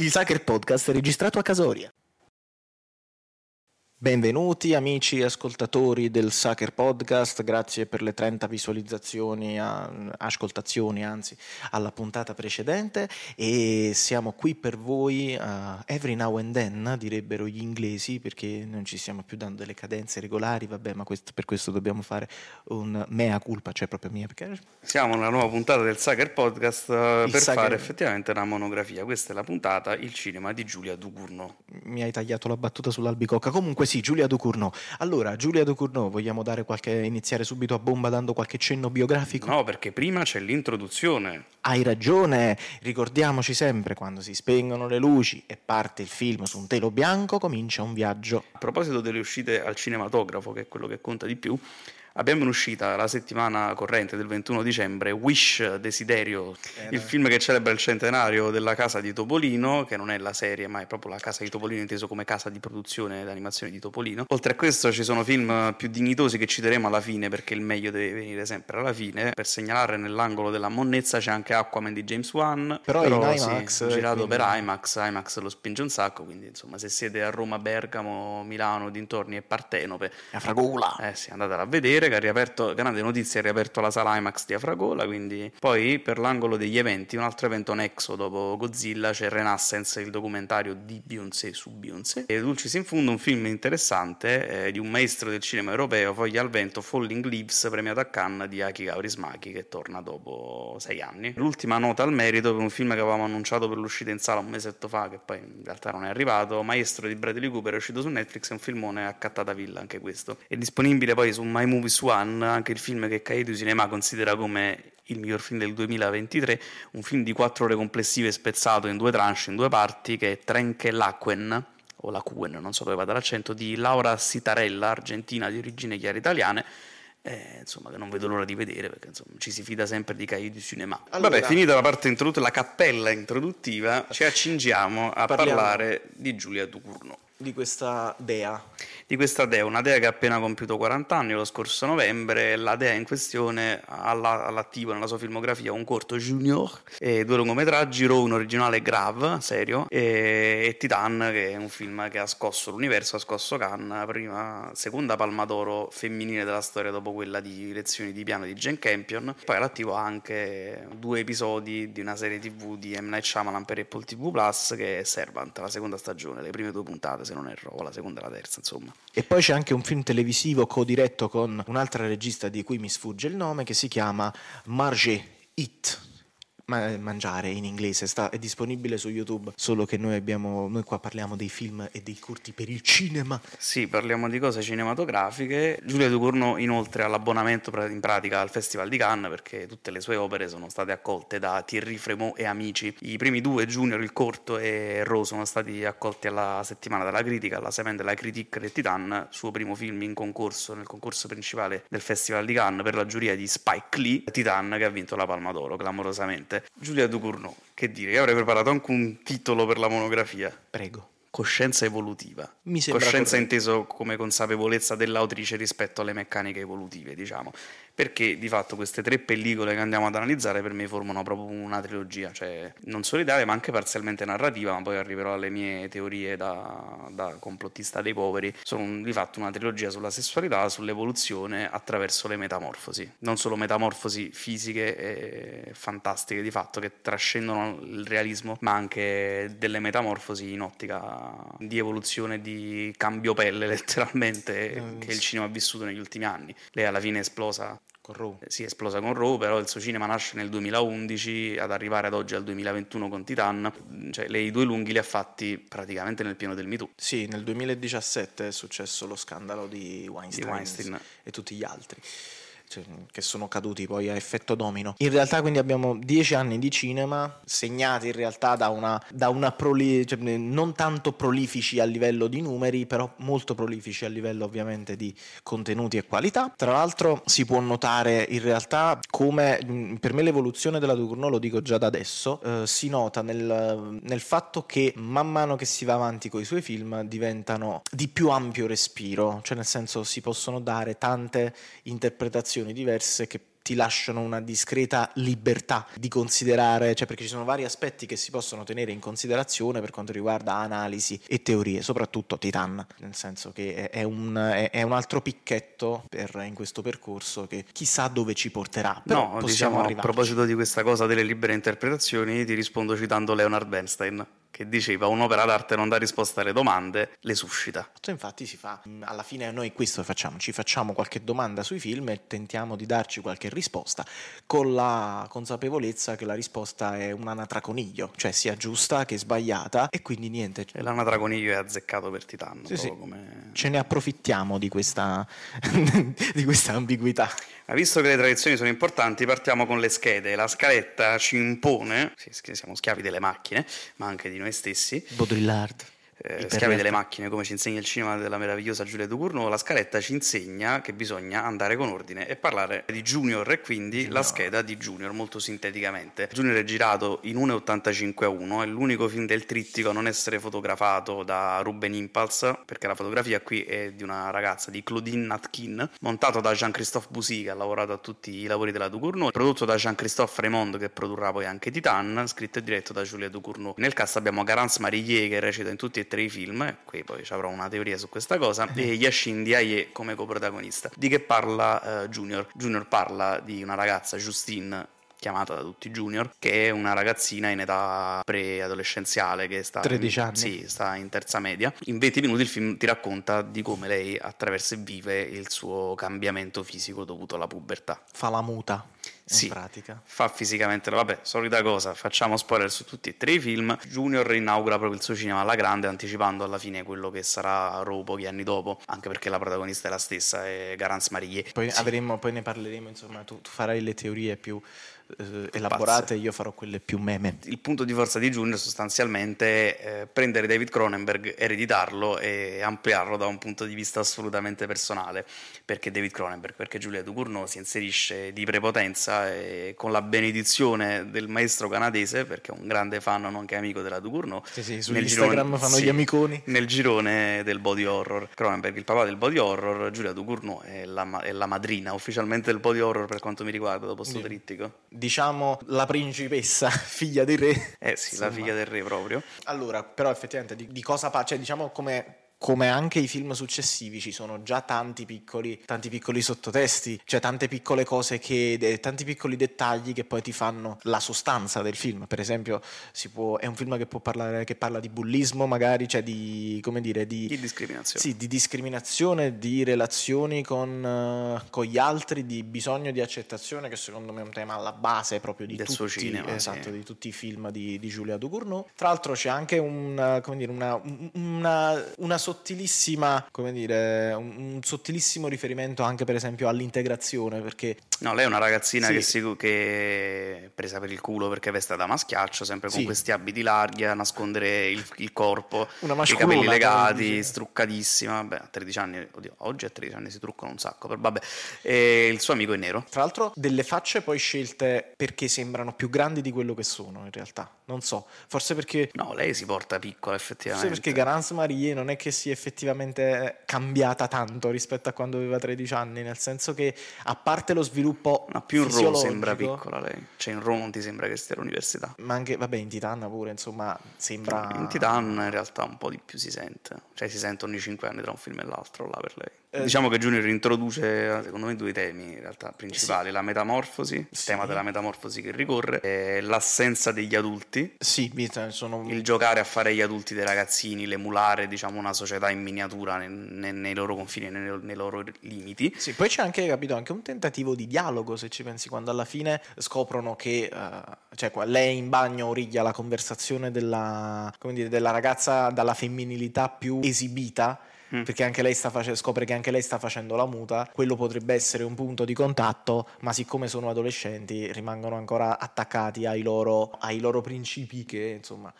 Il Sacher Podcast registrato a Casoria. Benvenuti amici ascoltatori del Sucker Podcast, grazie per le 30 visualizzazioni, ascoltazioni anzi, alla puntata precedente e siamo qui per voi uh, every now and then, direbbero gli inglesi, perché non ci stiamo più dando delle cadenze regolari, vabbè ma questo, per questo dobbiamo fare un mea culpa, cioè proprio mia. Perché... Siamo nella nuova puntata del Sucker Podcast uh, per Sucker... fare effettivamente una monografia, questa è la puntata Il cinema di Giulia Ducurno. Mi hai tagliato la battuta sull'albicocca, comunque sì, Giulia Ducurno allora, Giulia Ducournau, vogliamo dare qualche, iniziare subito a bomba dando qualche cenno biografico? No, perché prima c'è l'introduzione. Hai ragione, ricordiamoci sempre, quando si spengono le luci e parte il film su un telo bianco, comincia un viaggio. A proposito delle uscite al cinematografo, che è quello che conta di più, Abbiamo in uscita la settimana corrente del 21 dicembre Wish Desiderio, eh, il film che celebra il centenario della casa di Topolino, che non è la serie ma è proprio la casa di Topolino inteso come casa di produzione ed animazione di Topolino. Oltre a questo ci sono film più dignitosi che citeremo alla fine perché il meglio deve venire sempre alla fine. Per segnalare nell'angolo della monnezza c'è anche Aquaman di James Wan, però, però in IMAX, sì, girato quindi... per IMAX, IMAX lo spinge un sacco, quindi insomma se siete a Roma, Bergamo, Milano, dintorni e Partenope, a Fragola, eh sì, andatela a vedere che ha riaperto, grande notizia, ha riaperto la sala IMAX di Afragola, quindi poi per l'angolo degli eventi, un altro evento nexo dopo Godzilla c'è Renaissance, il documentario di Beyoncé su Beyoncé e Dulcis in Fundo, un film interessante eh, di un maestro del cinema europeo, Foglia al vento, Falling Leaves, premiato a Cannes di Aki Kaurismäki che torna dopo sei anni. L'ultima nota al merito per un film che avevamo annunciato per l'uscita in sala un mesetto fa, che poi in realtà non è arrivato, Maestro di Bradley Cooper è uscito su Netflix, è un filmone a cattata villa anche questo. È disponibile poi su My Movies One, anche il film che Kaedu Cinema considera come il miglior film del 2023, un film di quattro ore complessive spezzato in due tranche, in due parti, che è Trenche Laquen, o Laquen, non so dove vada l'accento, di Laura Sitarella, argentina di origini chiare italiane, eh, insomma, che non vedo l'ora di vedere perché insomma, ci si fida sempre di du Cinema. Allora, Vabbè, finita la parte introduttiva, la cappella introduttiva, ci accingiamo a parlare di Giulia Ducurno. Di questa dea di questa dea, una dea che ha appena compiuto 40 anni lo scorso novembre, la dea in questione ha all'attivo nella sua filmografia un corto junior, e due lungometraggi, Raw, un originale grave, serio, e, e, Titan che è un film che ha scosso l'universo, ha scosso Cannes, prima, seconda palma d'oro femminile della storia dopo quella di lezioni di piano di Jane Campion, poi all'attivo ha anche due episodi di una serie tv di M. Night Shyamalan per Apple TV Plus che è Servant, la seconda stagione, le prime due puntate se non erro, o la seconda e la terza insomma. E poi c'è anche un film televisivo co-diretto con un'altra regista di cui mi sfugge il nome che si chiama Marge It mangiare in inglese, sta, è disponibile su YouTube, solo che noi, abbiamo, noi qua parliamo dei film e dei corti per il cinema. Sì, parliamo di cose cinematografiche. Giulia Ducorno inoltre ha l'abbonamento in pratica al Festival di Cannes perché tutte le sue opere sono state accolte da Thierry Fremont e amici. I primi due, Junior, il corto e Rose, sono stati accolti alla settimana della critica, alla semaine della critique del Titan, suo primo film in concorso, nel concorso principale del Festival di Cannes per la giuria di Spike Lee, Titan che ha vinto la Palma d'Oro clamorosamente. Giulia Ducournau, che dire, io avrei preparato anche un titolo per la monografia. Prego. Coscienza evolutiva. Mi Coscienza corretto. inteso come consapevolezza dell'autrice rispetto alle meccaniche evolutive, diciamo perché di fatto queste tre pellicole che andiamo ad analizzare per me formano proprio una trilogia, cioè non solitaria ma anche parzialmente narrativa, ma poi arriverò alle mie teorie da, da complottista dei poveri, sono di fatto una trilogia sulla sessualità, sull'evoluzione attraverso le metamorfosi, non solo metamorfosi fisiche e fantastiche di fatto che trascendono il realismo, ma anche delle metamorfosi in ottica di evoluzione, di cambio pelle letteralmente, mm. che il cinema ha vissuto negli ultimi anni. Lei alla fine è esplosa con Raw. Eh, sì, è esplosa con Raw, però il suo cinema nasce nel 2011 ad arrivare ad oggi al 2021 con Titan, cioè lei i due lunghi li ha fatti praticamente nel pieno del Me Too. Sì, nel 2017 è successo lo scandalo di Weinstein, di Weinstein. e tutti gli altri cioè, che sono caduti poi a effetto domino. In realtà quindi abbiamo dieci anni di cinema segnati in realtà da una, da una proli- cioè, non tanto prolifici a livello di numeri, però molto prolifici a livello ovviamente di contenuti e qualità. Tra l'altro si può notare in realtà come, per me l'evoluzione della Turno, lo dico già da adesso, eh, si nota nel, nel fatto che man mano che si va avanti con i suoi film diventano di più ampio respiro, cioè nel senso si possono dare tante interpretazioni diverse che ti lasciano una discreta libertà di considerare, cioè perché ci sono vari aspetti che si possono tenere in considerazione per quanto riguarda analisi e teorie, soprattutto Titan, nel senso che è un, è un altro picchetto per, in questo percorso che chissà dove ci porterà. Però no, diciamo, a proposito di questa cosa delle libere interpretazioni, ti rispondo citando Leonard Bernstein che diceva un'opera d'arte non dà risposta alle domande, le suscita. Infatti si fa, alla fine noi questo facciamo, ci facciamo qualche domanda sui film e tentiamo di darci qualche risposta con la consapevolezza che la risposta è un'anatra coniglio, cioè sia giusta che sbagliata e quindi niente. E l'anatra coniglio è azzeccato per Titan. Sì, sì. Come... Ce ne approfittiamo di questa, di questa ambiguità. Ma visto che le tradizioni sono importanti, partiamo con le schede. La scaletta ci impone, siamo schiavi delle macchine, ma anche di noi stessi. Baudrillard eh, schiavi delle macchine, come ci insegna il cinema della meravigliosa Giulia Ducournau, la scaletta ci insegna che bisogna andare con ordine e parlare di Junior e quindi no. la scheda di Junior, molto sinteticamente. Junior è girato in 1,85 a 1, è l'unico film del trittico a non essere fotografato da Ruben Impulse, perché la fotografia qui è di una ragazza, di Claudine Natkin, montato da Jean-Christophe Boussy, che ha lavorato a tutti i lavori della Ducournau, prodotto da Jean-Christophe Raymond, che produrrà poi anche Titan, scritto e diretto da Giulia Ducournau. Nel cast abbiamo Garance Marillier, che recita in tutti e tre i film, qui poi ci avrò una teoria su questa cosa, e Yashin Diaye come coprotagonista. Di che parla uh, Junior? Junior parla di una ragazza, Justine, chiamata da tutti Junior, che è una ragazzina in età preadolescenziale che sta, 13 anni. Sì, sta in terza media. In 20 minuti il film ti racconta di come lei attraversa e vive il suo cambiamento fisico dovuto alla pubertà. Fa la muta sì, pratica. Fa fisicamente, vabbè, solita cosa, facciamo spoiler su tutti e tre i film. Junior inaugura proprio il suo cinema alla grande, anticipando alla fine quello che sarà Raw pochi anni dopo, anche perché la protagonista è la stessa, è Garance Marillier. Poi, sì. avremo, poi ne parleremo, insomma, tu, tu farai le teorie più eh, elaborate, io farò quelle più meme. Il punto di forza di Junior sostanzialmente è eh, prendere David Cronenberg, ereditarlo e ampliarlo da un punto di vista assolutamente personale. Perché David Cronenberg? Perché Giulia Ducournau si inserisce di prepotenza e con la benedizione del maestro canadese, perché è un grande fan, nonché amico della Ducournau. Sì, sì, su Instagram girone, fanno sì, gli amiconi. Nel girone del body horror. Cronenberg, il papà del body horror, Giulia Ducournau è la, è la madrina ufficialmente del body horror per quanto mi riguarda dopo sto trittico diciamo la principessa, figlia del re. Eh sì, Insomma. la figlia del re proprio. Allora, però effettivamente di, di cosa parla, cioè diciamo come come anche i film successivi ci sono già tanti piccoli, tanti piccoli sottotesti, cioè tante piccole cose che, tanti piccoli dettagli che poi ti fanno la sostanza del film. Per esempio, può, è un film che può parlare, che parla di bullismo, magari, cioè di, come dire, di, di discriminazione. Sì, di discriminazione, di relazioni con, uh, con, gli altri, di bisogno di accettazione, che secondo me è un tema alla base proprio di, del tutti, suo cinema, esatto, sì. di tutti i film di, di Giulia Ducournau. Tra l'altro c'è anche un, come dire, una, una, una sottilissima, come dire, un, un, sottilissimo riferimento anche per esempio all'integrazione perché... No, lei è una ragazzina sì. che, si, che è presa per il culo perché veste da maschiaccio, sempre con sì. questi abiti larghi a nascondere il, il corpo, i capelli legati, struccatissima, vabbè, a 13 anni, oddio, oggi a 13 anni si truccano un sacco, però vabbè, e il suo amico è nero. Tra l'altro delle facce poi scelte perché sembrano più grandi di quello che sono in realtà, non so, forse perché... No, lei si porta piccola effettivamente. Forse perché Garance Marie non è che sia effettivamente cambiata tanto rispetto a quando aveva 13 anni, nel senso che a parte lo sviluppo Ma più in Raw sembra piccola lei, cioè in Raw non ti sembra che stia all'università. Ma anche, vabbè, in Titan pure, insomma, sembra... In Titan in realtà un po' di più si sente, cioè si sente ogni 5 anni tra un film e l'altro là per lei. Eh, diciamo che Junior introduce secondo me due temi in realtà principali, sì. la metamorfosi, il sì. tema della metamorfosi che ricorre, e l'assenza degli adulti, sì, sono... il giocare a fare gli adulti dei ragazzini, l'emulare diciamo una società in miniatura nei, nei, nei loro confini, nei, nei, loro limiti. Sì, poi c'è anche, capito, anche un tentativo di dialogo se ci pensi, quando alla fine scoprono che uh, cioè, lei in bagno origlia la conversazione della, dire, della ragazza dalla femminilità più esibita mm. perché anche lei sta face- scopre che anche lei sta facendo la muta, quello potrebbe essere un punto di contatto, ma siccome sono adolescenti rimangono ancora attaccati ai loro, ai loro principi che insomma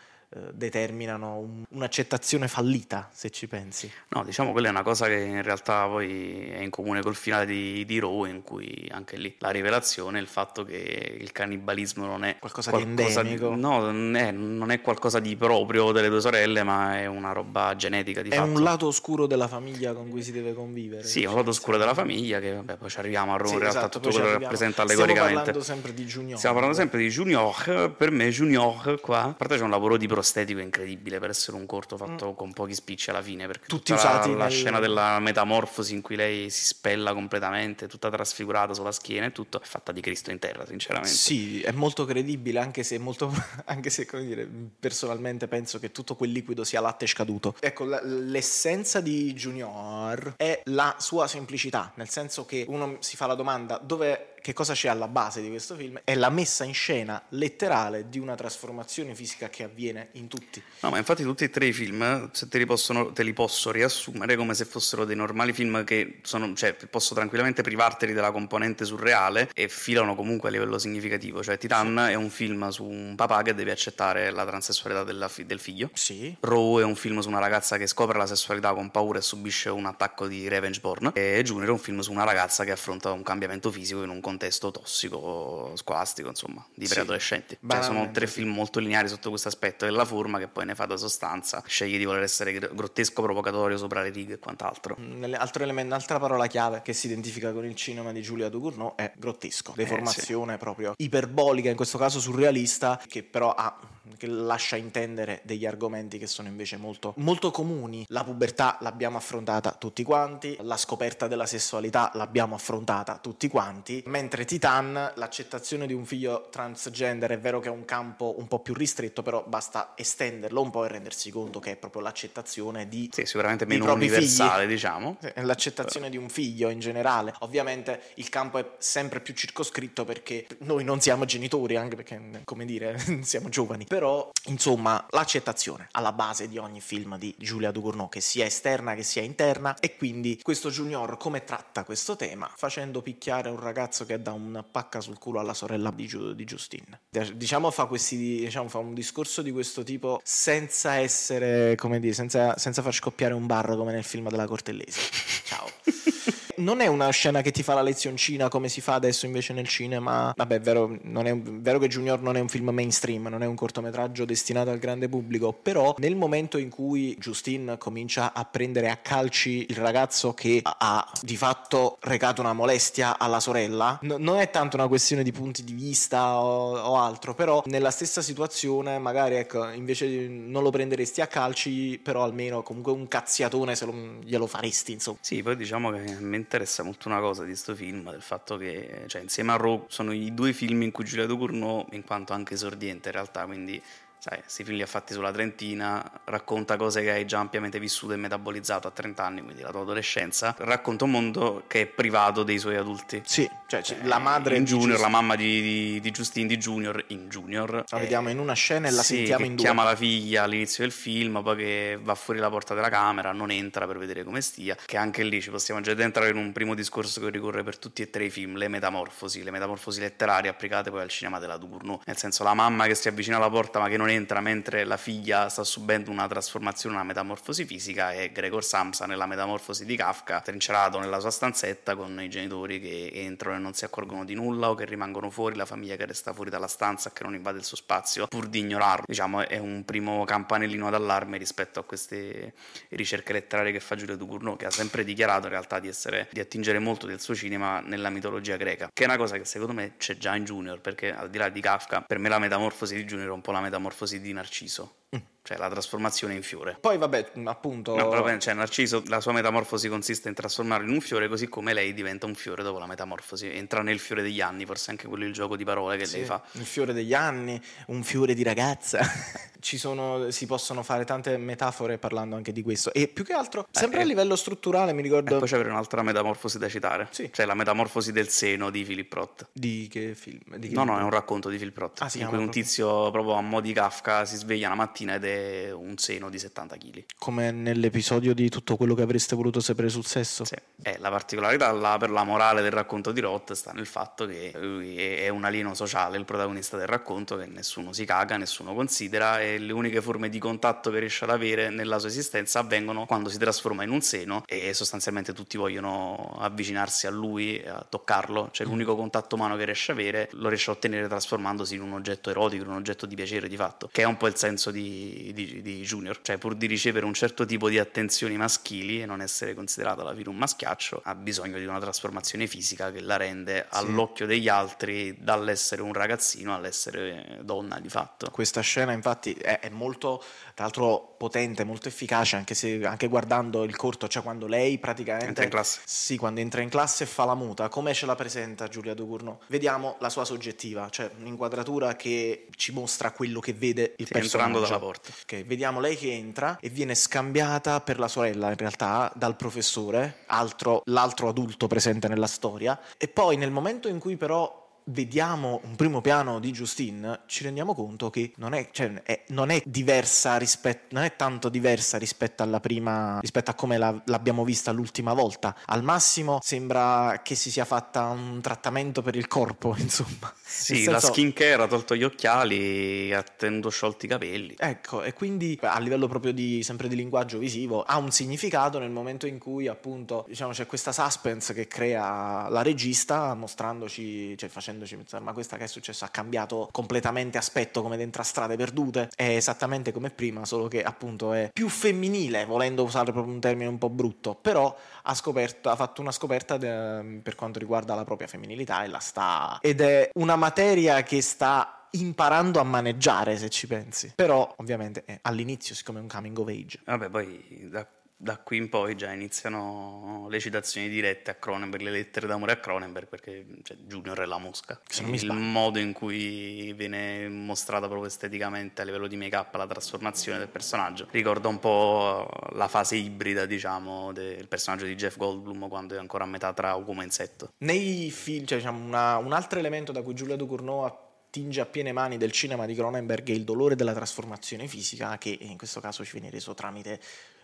determinano un, un'accettazione fallita, se ci pensi. No, diciamo quella è una cosa che in realtà poi è in comune col finale di, di Raw, in cui anche lì la rivelazione è il fatto che il cannibalismo non è qualcosa, qualcosa di endemico. no, non è, non è, qualcosa di proprio delle due sorelle, ma è una roba genetica di è fatto. un lato oscuro della famiglia con cui si deve convivere. Sì, è un lato oscuro della famiglia che vabbè, poi ci arriviamo a Raw, sì, in realtà esatto, tutto quello che rappresenta allegoricamente. Stiamo parlando sempre di Junior. Stiamo parlando sempre di Junior, per me Junior qua, a parte c'è un lavoro di prostetico incredibile per essere un corto fatto mm. con pochi spicci alla fine, perché tutti usati la, la nel... scena della metamorfosi in cui lei si spella completamente, tutta trasfigurata sulla schiena e tutto, è fatta di Cristo in terra, sinceramente. Sì, è molto credibile, anche se molto anche se come dire, personalmente penso che tutto quel liquido sia latte scaduto. Ecco, l'essenza di Junior è la sua semplicità, nel senso che uno si fa la domanda dove che cosa c'è alla base di questo film? È la messa in scena letterale di una trasformazione fisica che avviene in tutti. No, ma infatti tutti e tre i film, se te li, possono, te li posso riassumere come se fossero dei normali film che sono, cioè, posso tranquillamente privarteli della componente surreale e filano comunque a livello significativo. Cioè, Titan è un film su un papà che deve accettare la transessualità della, del figlio. Sì. Raw è un film su una ragazza che scopre la sessualità con paura e subisce un attacco di revenge porn. E Junior è un film su una ragazza che affronta un cambiamento fisico in un contesto tossico scolastico, insomma, di preadolescenti. Sì, cioè, sono tre film molto lineari sotto questo aspetto della forma che poi ne fa da sostanza, sceglie di voler essere grottesco, provocatorio sopra le righe e quant'altro. Mm, altro elemento, un'altra parola chiave che si identifica con il cinema di Giulia Ducournau è grottesco, deformazione eh, sì. proprio iperbolica, in questo caso surrealista, che però ha che lascia intendere degli argomenti che sono invece molto, molto comuni. La pubertà l'abbiamo affrontata tutti quanti, la scoperta della sessualità l'abbiamo affrontata tutti quanti, mentre Titan, l'accettazione di un figlio transgender, è vero che è un campo un po' più ristretto, però basta estenderlo un po' e rendersi conto che è proprio l'accettazione di... Sì, sicuramente meno universale, figli. diciamo. L'accettazione però. di un figlio in generale. Ovviamente il campo è sempre più circoscritto perché noi non siamo genitori, anche perché, come dire, siamo giovani però insomma l'accettazione alla base di ogni film di Giulia Ducournau che sia esterna che sia interna e quindi questo Junior come tratta questo tema? Facendo picchiare un ragazzo che dà una pacca sul culo alla sorella di, Giu- di Justine diciamo fa, questi, diciamo fa un discorso di questo tipo senza essere come dire senza, senza far scoppiare un bar come nel film della Cortellesi. Ciao non è una scena che ti fa la lezioncina come si fa adesso invece nel cinema. Vabbè, è vero, non è vero che Junior non è un film mainstream, non è un cortometraggio destinato al grande pubblico, però nel momento in cui Justine comincia a prendere a calci il ragazzo che ha di fatto recato una molestia alla sorella, n- non è tanto una questione di punti di vista o, o altro, però nella stessa situazione magari ecco, invece non lo prenderesti a calci, però almeno comunque un cazziatone se lo, glielo faresti, insomma. Sì, poi diciamo che interessa molto una cosa di questo film, del fatto che cioè, insieme a Raw sono i due film in cui Giulia Ducournau, in quanto anche esordiente in realtà, quindi sai, questi film li ha fatti sulla Trentina, racconta cose che hai già ampiamente vissuto e metabolizzato a 30 anni, quindi la tua adolescenza, racconta un mondo che è privato dei suoi adulti. Sì, cioè, cioè la madre in Junior, Just... la mamma di, di, di Justine di Junior in Junior. La vediamo in una scena e la sì, sentiamo in due. chiama la figlia all'inizio del film, poi che va fuori la porta della camera, non entra per vedere come stia, che anche lì ci possiamo già entrare in un primo discorso che ricorre per tutti e tre i film, le metamorfosi, le metamorfosi letterarie applicate poi al cinema della Durno, nel senso la mamma che si avvicina alla porta ma che non entra mentre la figlia sta subendo una trasformazione, una metamorfosi fisica e Gregor Samsa nella metamorfosi di Kafka, trincerato nella sua stanzetta con i genitori che entrano e non si accorgono di nulla o che rimangono fuori, la famiglia che resta fuori dalla stanza che non invade il suo spazio pur di ignorarlo. Diciamo è un primo campanellino d'allarme rispetto a queste ricerche letterarie che fa Giulio Ducournau che ha sempre dichiarato in realtà di, essere, di attingere molto del suo cinema nella mitologia greca, che è una cosa che secondo me c'è già in Junior perché al di là di Kafka per me la metamorfosi di Junior è un po' la metamorfosi di Narciso. Mm cioè la trasformazione in fiore. Poi vabbè, appunto... No, però, cioè, Narciso, la sua metamorfosi consiste in trasformarlo in un fiore, così come lei diventa un fiore dopo la metamorfosi, entra nel fiore degli anni, forse anche quello è il gioco di parole che sì, lei fa. Il fiore degli anni, un fiore di ragazza. Ci sono, si possono fare tante metafore parlando anche di questo. E più che altro, sempre eh, a livello strutturale, mi ricordo... E poi c'è un'altra metamorfosi da citare, sì. cioè la metamorfosi del seno di Philip Roth. Di che film? Di che no, no, è un racconto di Philip Roth, ah, in cui un tizio proprio a mo' di Kafka si sveglia una mattina ed è un seno di 70 kg. Come nell'episodio di tutto quello che avreste voluto sapere sul sesso? Sì. Eh, la particolarità là, per la morale del racconto di Roth sta nel fatto che lui è un alieno sociale, il protagonista del racconto, che nessuno si caga, nessuno considera e le uniche forme di contatto che riesce ad avere nella sua esistenza avvengono quando si trasforma in un seno e sostanzialmente tutti vogliono avvicinarsi a lui, a toccarlo, cioè l'unico contatto umano che riesce a avere lo riesce a ottenere trasformandosi in un oggetto erotico, in un oggetto di piacere di fatto, che è un po' il senso di, di, di Junior, cioè pur di ricevere un certo tipo di attenzioni maschili e non essere considerato alla fine un maschiaccio, ha bisogno di una trasformazione fisica che la rende sì. all'occhio degli altri dall'essere un ragazzino all'essere donna di fatto. Questa scena infatti è, è molto, tra l'altro potente, molto efficace, anche, se, anche guardando il corto, cioè quando lei praticamente... Entra in classe. Sì, quando entra in classe e fa la muta, come ce la presenta Giulia Ducournau? Vediamo la sua soggettiva, cioè un'inquadratura che ci mostra quello che vede il sì, personaggio. Entrando dalla porta. Okay, vediamo lei che entra e viene scambiata per la sorella in realtà dal professore, altro, l'altro adulto presente nella storia, e poi nel momento in cui però vediamo un primo piano di Justine, ci rendiamo conto che non è, cioè, è, non è diversa rispetto, non è tanto diversa rispetto alla prima, rispetto a come la, l'abbiamo vista l'ultima volta. Al massimo sembra che si sia fatta un trattamento per il corpo, insomma. Sì, senso... la skincare ha tolto gli occhiali, ha tenuto sciolti i capelli. Ecco, e quindi a livello proprio di, sempre di linguaggio visivo, ha un significato nel momento in cui appunto, diciamo, c'è questa suspense che crea la regista mostrandoci, cioè facendo facendoci pensare ma questa che è successo ha cambiato completamente aspetto come dentro a strade perdute? È esattamente come prima solo che appunto è più femminile volendo usare proprio un termine un po' brutto però ha, scoperto, ha fatto una scoperta de, per quanto riguarda la propria femminilità e la sta ed è una materia che sta imparando a maneggiare se ci pensi. Però ovviamente all'inizio siccome è un coming of age. Vabbè poi da da qui in poi già iniziano le citazioni dirette a Cronenberg, le lettere d'amore a Cronenberg, perché cioè, Junior è la mosca. il modo in cui viene mostrata proprio esteticamente a livello di make-up la trasformazione del personaggio ricorda un po' la fase ibrida, diciamo, del personaggio di Jeff Goldblum quando è ancora a metà tra uomo e insetto. Nei film, cioè, diciamo, una, un altro elemento da cui Giulia Ducournau attinge a piene mani del cinema di Cronenberg è il dolore della trasformazione fisica, che in questo caso ci viene reso tramite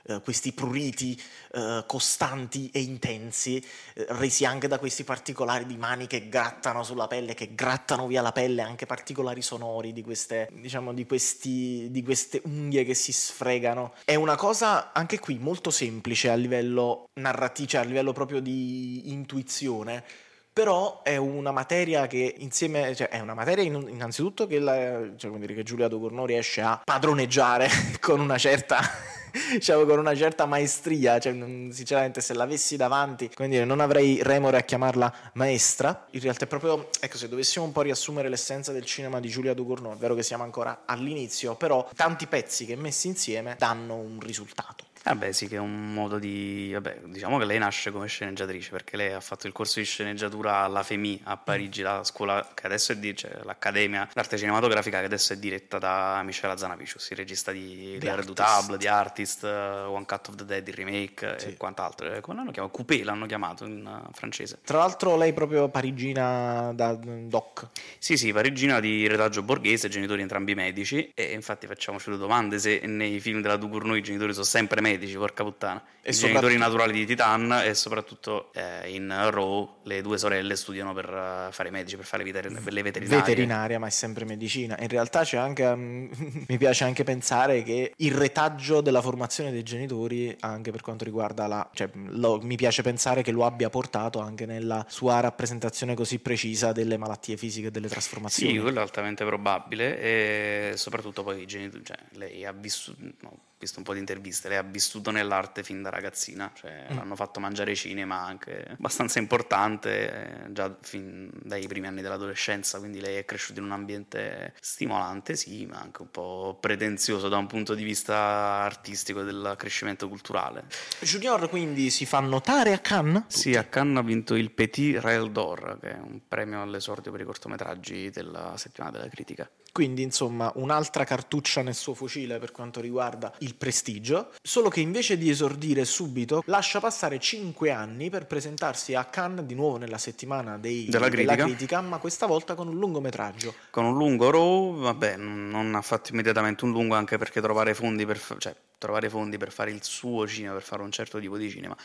eh, questi pruriti eh, costanti e intensi, eh, resi anche da questi particolari di mani che grattano sulla pelle, che grattano via la pelle, anche particolari sonori di queste, diciamo, di, questi, di queste unghie che si sfregano. È una cosa anche qui molto semplice a livello narrativo, cioè a livello proprio di intuizione però è una materia che insieme, cioè è una materia innanzitutto che, la, cioè, dire, che Giulia Ducournau riesce a padroneggiare con una certa diciamo con una certa maestria, cioè, sinceramente se l'avessi davanti, come dire, non avrei remore a chiamarla maestra. In realtà è proprio, ecco, se dovessimo un po' riassumere l'essenza del cinema di Giulia Ducournau, è vero che siamo ancora all'inizio, però tanti pezzi che messi insieme danno un risultato. Vabbè, sì, che è un modo di. Vabbè, diciamo che lei nasce come sceneggiatrice perché lei ha fatto il corso di sceneggiatura alla FEMI a Parigi, la scuola che adesso è di, cioè, l'Accademia d'Arte Cinematografica che adesso è diretta da Michel Azanavicius, il regista di Le Redoutable, di Artist, uh, One Cut of the Dead, il remake sì. e quant'altro. Eh, come l'hanno chiamato? Coupé l'hanno chiamato in francese. Tra l'altro, lei proprio parigina da doc. Sì, sì, parigina di retaggio borghese, genitori entrambi medici. E infatti facciamoci due domande: se nei film della Ducournau i genitori sono sempre medici medici, porca puttana. E I genitori naturali di Titan e soprattutto eh, in Raw le due sorelle studiano per uh, fare medici, per fare veter- le veterinarie. Veterinaria, ma è sempre medicina. In realtà c'è anche, um, mi piace anche pensare che il retaggio della formazione dei genitori, anche per quanto riguarda la... Cioè, lo, mi piace pensare che lo abbia portato anche nella sua rappresentazione così precisa delle malattie fisiche e delle trasformazioni. Sì, quello è altamente probabile e soprattutto poi i genitori, cioè, lei ha vissuto... No, visto un po' di interviste, lei ha vissuto nell'arte fin da ragazzina, cioè mm. l'hanno fatto mangiare cinema anche abbastanza importante eh, già fin dai primi anni dell'adolescenza, quindi lei è cresciuta in un ambiente stimolante, sì, ma anche un po' pretenzioso da un punto di vista artistico del crescimento culturale. Junior quindi si fa notare a Cannes? Tutti. Sì, a Cannes ha vinto il Petit Rail d'Or, che è un premio all'esordio per i cortometraggi della settimana della critica. Quindi insomma un'altra cartuccia nel suo fucile per quanto riguarda il prestigio, solo che invece di esordire subito lascia passare 5 anni per presentarsi a Cannes di nuovo nella settimana dei, della, critica. della, critica. ma questa volta con un lungometraggio. Con un lungo Raw, vabbè, non ha fatto immediatamente un lungo anche perché trovare fondi per, cioè, trovare fondi per fare il suo cinema, per fare un certo tipo di cinema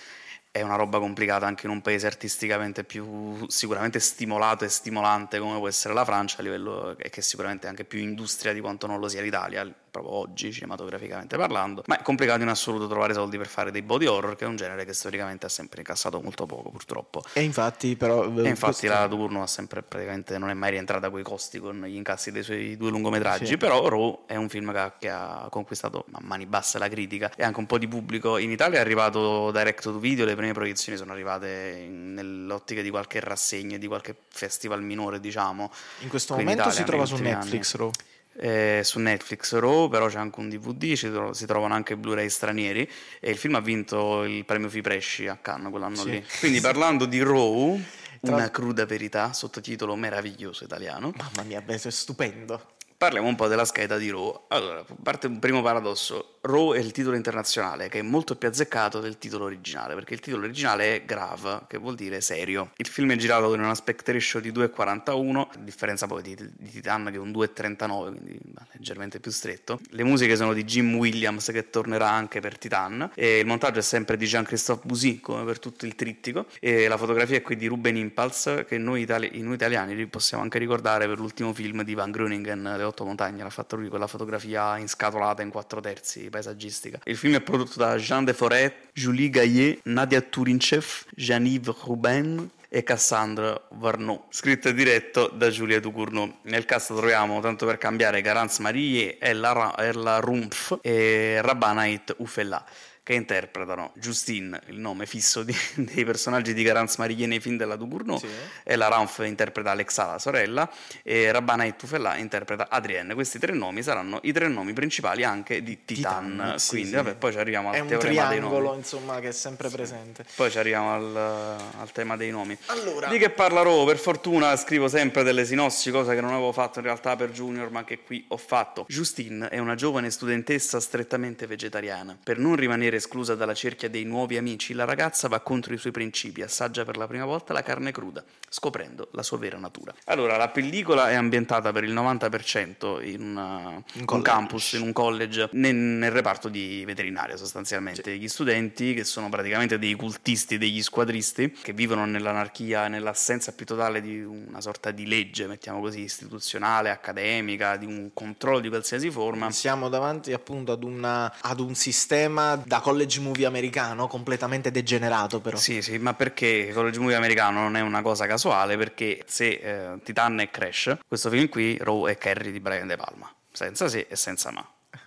è una roba complicata anche in un paese artisticamente più sicuramente stimolato e stimolante come può essere la Francia a livello che sicuramente è anche più industria di quanto non lo sia l'Italia proprio oggi cinematograficamente parlando, ma è complicato in assoluto trovare soldi per fare dei body horror, che è un genere che storicamente ha sempre incassato molto poco purtroppo. E infatti però... E infatti questo... la Turno ha sempre praticamente non è mai rientrata coi costi con gli incassi dei suoi due lungometraggi, sì. però Raw è un film che ha, che ha, conquistato a mani basse la critica e anche un po' di pubblico. In Italia è arrivato direct to video, le prime proiezioni sono arrivate nell'ottica di qualche rassegna, di qualche festival minore diciamo. In questo momento Italia, si trova su Netflix Raw eh, su Netflix Raw, però c'è anche un DVD, si, tro- si, trovano anche Blu-ray stranieri e il film ha vinto il premio Fipresci a Cannes quell'anno sì. lì. Quindi parlando di Raw, una cruda verità, sottotitolo meraviglioso italiano. Mamma mia, è stupendo. Parliamo un po' della scheda di Raw. Allora, parte un primo paradosso. Raw è il titolo internazionale che è molto più azzeccato del titolo originale, perché il titolo originale è Grave, che vuol dire serio. Il film è girato in un aspect ratio di 2,41, a differenza poi di, di Titan che è un 2,39, quindi leggermente più stretto. Le musiche sono di Jim Williams, che tornerà anche per Titan, e il montaggio è sempre di Jean-Christophe Bouzy, come per tutto il trittico, e la fotografia è qui di Ruben Impals, che noi, itali- noi italiani possiamo anche ricordare per l'ultimo film di Van Groningen, Le otto montagne, l'ha fatto lui, quella fotografia inscatolata in quattro terzi, paesaggistica. Il film è prodotto da Jean de Foret, Julie Gaillet, Nadia Turinchev, Jean-Yves Ruben e Cassandre Varnot, scritto e diretto da Giulia Ducournau. Nel cast troviamo, tanto per cambiare, Garance Marie, Ella, Ella Rumpf e Rabbanait Ufella che interpretano Justine, il nome fisso di, dei personaggi di Garance Marie nei film della Ducournau, sì. e la Raunf interpreta Alexa, la sorella, e Rabbana Itufella interpreta Adrienne. Questi tre nomi saranno i tre nomi principali anche di Titan. Titan sì, Quindi, sì. vabbè, poi ci arriviamo al è teorema dei nomi. insomma, che è sempre presente. Poi ci arriviamo al, al tema dei nomi. Allora. Di che parlerò? Per fortuna scrivo sempre delle sinossi, cosa che non avevo fatto in realtà per Junior, ma che qui ho fatto. Justine è una giovane studentessa strettamente vegetariana. Per non rimanere rimanere esclusa dalla cerchia dei nuovi amici, la ragazza va contro i suoi principi, assaggia per la prima volta la carne cruda, scoprendo la sua vera natura. Allora, la pellicola è ambientata per il 90% in, una, un, un campus, in un college, nel, nel reparto di veterinaria sostanzialmente. Sì. Gli studenti, che sono praticamente dei cultisti, degli squadristi, che vivono nell'anarchia, nell'assenza più totale di una sorta di legge, mettiamo così, istituzionale, accademica, di un controllo di qualsiasi forma. Siamo davanti appunto ad, una, ad un sistema da college movie americano, completamente degenerato però. Sì, sì, ma perché college movie americano non è una cosa casuale, perché se eh, Titan è Crash, questo film qui, Raw è Carrie di Brian De Palma, senza se e senza ma.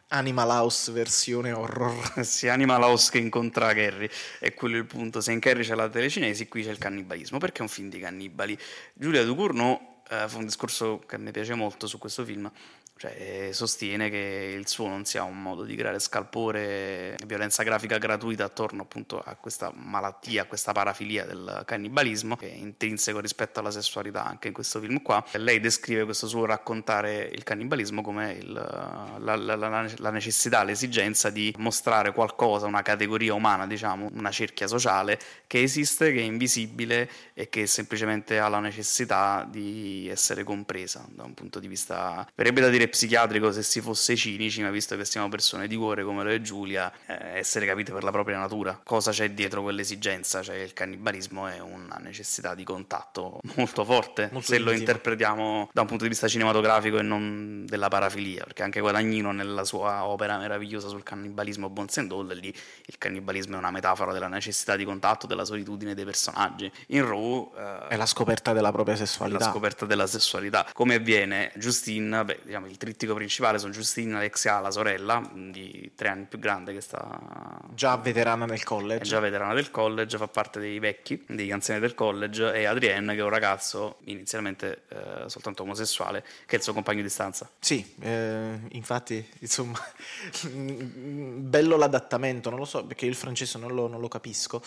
Animal House versione horror. sì, Animal House che incontra Carrie, è quello il punto. Se in Carrie c'è la telecinesi, qui c'è il cannibalismo, perché è un film di cannibali. Giulia Ducournau eh, fa un discorso che mi piace molto su questo film, cioè, sostiene che il suo non sia un modo di creare scalpore e violenza grafica gratuita attorno appunto a questa malattia, a questa parafilia del cannibalismo, che è intrinseco rispetto alla sessualità anche in questo film qua. Lei descrive questo suo raccontare il cannibalismo come il, la, la, la, la, necessità, l'esigenza di mostrare qualcosa, una categoria umana, diciamo, una cerchia sociale che esiste, che è invisibile e che semplicemente ha la necessità di essere compresa da un punto di vista, verrebbe da dire psichiatrico se si fosse cinici, ma visto che siamo persone di cuore come lo è Giulia, eh, essere capite per la propria natura. Cosa c'è dietro quell'esigenza? Cioè il cannibalismo è una necessità di contatto molto forte, molto se lo interpretiamo da un punto di vista cinematografico e non della parafilia, perché anche Guadagnino nella sua opera meravigliosa sul cannibalismo Bonsendol, lì il cannibalismo è una metafora della necessità di contatto, della solitudine dei personaggi. In Eh, è la scoperta della propria sessualità. La scoperta della sessualità. Come avviene Justine, beh, diciamo, il trittico principale sono Giustina Alexia, la sorella, di tre anni più grande, che sta... Già veterana del college. È già veterana del college, fa parte dei vecchi, degli anziani del college, e Adrienne, che è un ragazzo inizialmente eh, soltanto omosessuale, che è il suo compagno di stanza. Sì, eh, infatti, insomma, bello l'adattamento, non lo so, perché il francese non lo, non lo capisco,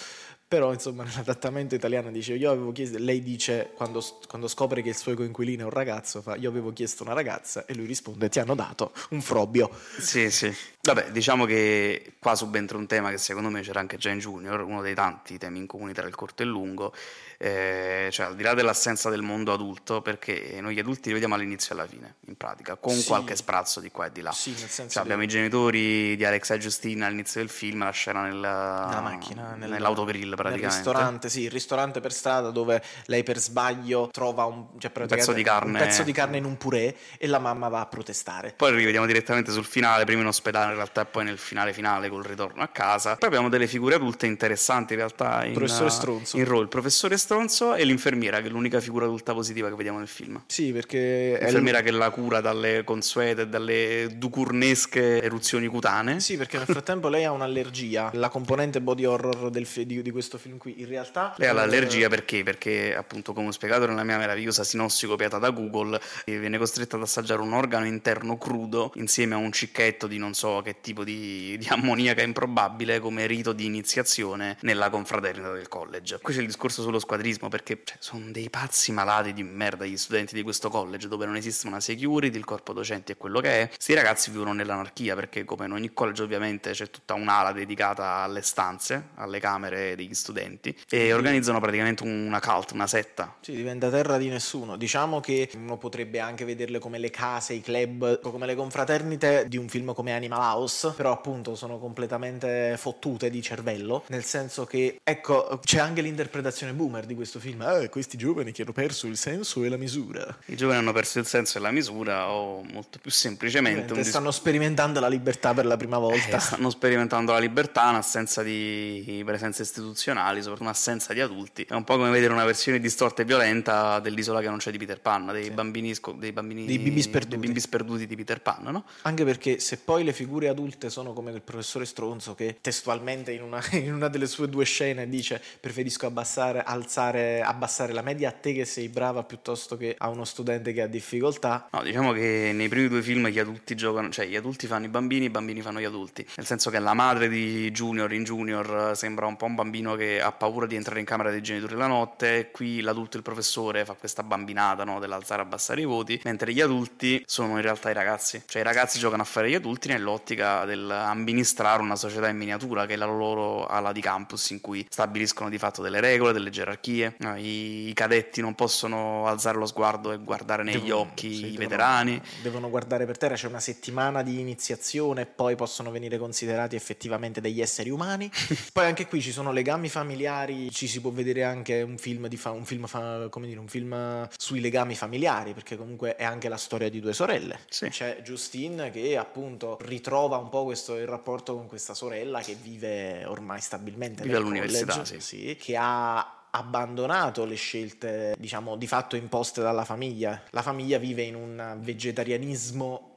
però insomma nell'adattamento italiano dice io avevo chiesto, lei dice quando, quando scopre che il suo coinquilino è un ragazzo, fa io avevo chiesto una ragazza e lui risponde ti hanno dato un frobbio. Sì, sì. Vabbè, diciamo che qua subentra un tema che secondo me c'era anche già in Junior, uno dei tanti temi in comune tra il corto e il lungo, eh, cioè al di là dell'assenza del mondo adulto, perché noi gli adulti li vediamo all'inizio e alla fine, in pratica, con sì. qualche sprazzo di qua e di là. Sì, nel senso cioè, abbiamo i genitori di Alexa e Giustina all'inizio del film, la scena nel, nella macchina, nel, nell'autogrill praticamente. Nel ristorante, sì, il ristorante per strada dove lei per sbaglio trova un, cioè, un pezzo di carne. Un pezzo di carne in un purè e la mamma va a protestare. Poi rivediamo direttamente sul finale, prima in ospedale in realtà e poi nel finale finale col ritorno a casa. Poi abbiamo delle figure adulte interessanti in realtà in, Stronzo. in role, il professore Stronzo e l'infermiera che è l'unica figura adulta positiva che vediamo nel film. Sì, perché. L'infermiera l... che la cura dalle consuete, dalle ducurnesche eruzioni cutanee. Sì, perché nel frattempo lei ha un'allergia. La componente body horror fi- di, di, questo film qui, in realtà. Lei ha l'allergia eh... perché? Perché, appunto, come ho spiegato nella mia meravigliosa sinossi copiata da Google, viene costretta ad assaggiare un organo interno crudo insieme a un cicchetto di non so che tipo di, di ammoniaca improbabile come rito di iniziazione nella confraternita del college. Qui c'è il discorso sullo squadrismo perché cioè, sono dei pazzi malati di merda gli studenti di questo college dove non esiste una security, il corpo docenti è quello che è. Questi ragazzi vivono nell'anarchia perché come in ogni college ovviamente c'è tutta un'ala dedicata alle stanze, alle camere degli studenti e organizzano praticamente una cult, una setta. Sì, diventa terra di nessuno. Diciamo che uno potrebbe anche vederle come le case, i club, come le confraternite di un film come Animal House, però appunto sono completamente fottute di cervello, nel senso che ecco, c'è anche l'interpretazione boomer di questo film. Eh, questi giovani che hanno perso il senso e la misura. I giovani hanno perso il senso e la misura o molto più semplicemente... Dis- stanno sperimentando la libertà per la prima volta. Eh, stanno sperimentando la libertà in assenza di presenze istituzionali, soprattutto in assenza di adulti. È un po' come vedere una versione distorta e violenta dell'isola che non c'è di Peter Pan, dei sì. bambini... Dei bambini... Dei bimbi sperduti. Dei bimbi sperduti di Peter Pan, no? Anche perché se poi le figure adulte sono come il professore Stronzo che testualmente in una, in una delle sue due scene dice preferisco abbassare, alzare, abbassare abbassare la media a te che sei brava piuttosto che a uno studente che ha difficoltà. No, diciamo che nei primi due film gli adulti giocano, cioè gli adulti fanno i bambini, i bambini fanno gli adulti. Nel senso che la madre di Junior in Junior sembra un po' un bambino che ha paura di entrare in camera dei genitori la notte, qui l'adulto il professore fa questa bambinata no, dell'alzare e abbassare i voti, mentre gli adulti sono in realtà i ragazzi. Cioè i ragazzi giocano a fare gli adulti nell'ottica dell'amministrare una società in miniatura che è la loro ala di campus in cui stabiliscono di fatto delle regole, delle gerarchie. No, I i cadetti non possono alzare lo sguardo e guardare negli devono, occhi sì, i devono, veterani. Devono guardare per terra, c'è una settimana di iniziazione e poi possono venire considerati effettivamente degli esseri umani. poi anche qui ci sono legami familiari, ci si può vedere anche un film, fa, un, film fa, dire, un film, sui legami familiari, perché comunque è anche la storia di due sorelle. Sì. C'è Justine che appunto ritrova un po' questo, il rapporto con questa sorella che vive ormai stabilmente vive all'università, college, sì. Sì, che ha abbandonato le scelte, diciamo, di fatto imposte dalla famiglia. La famiglia vive in un vegetarianismo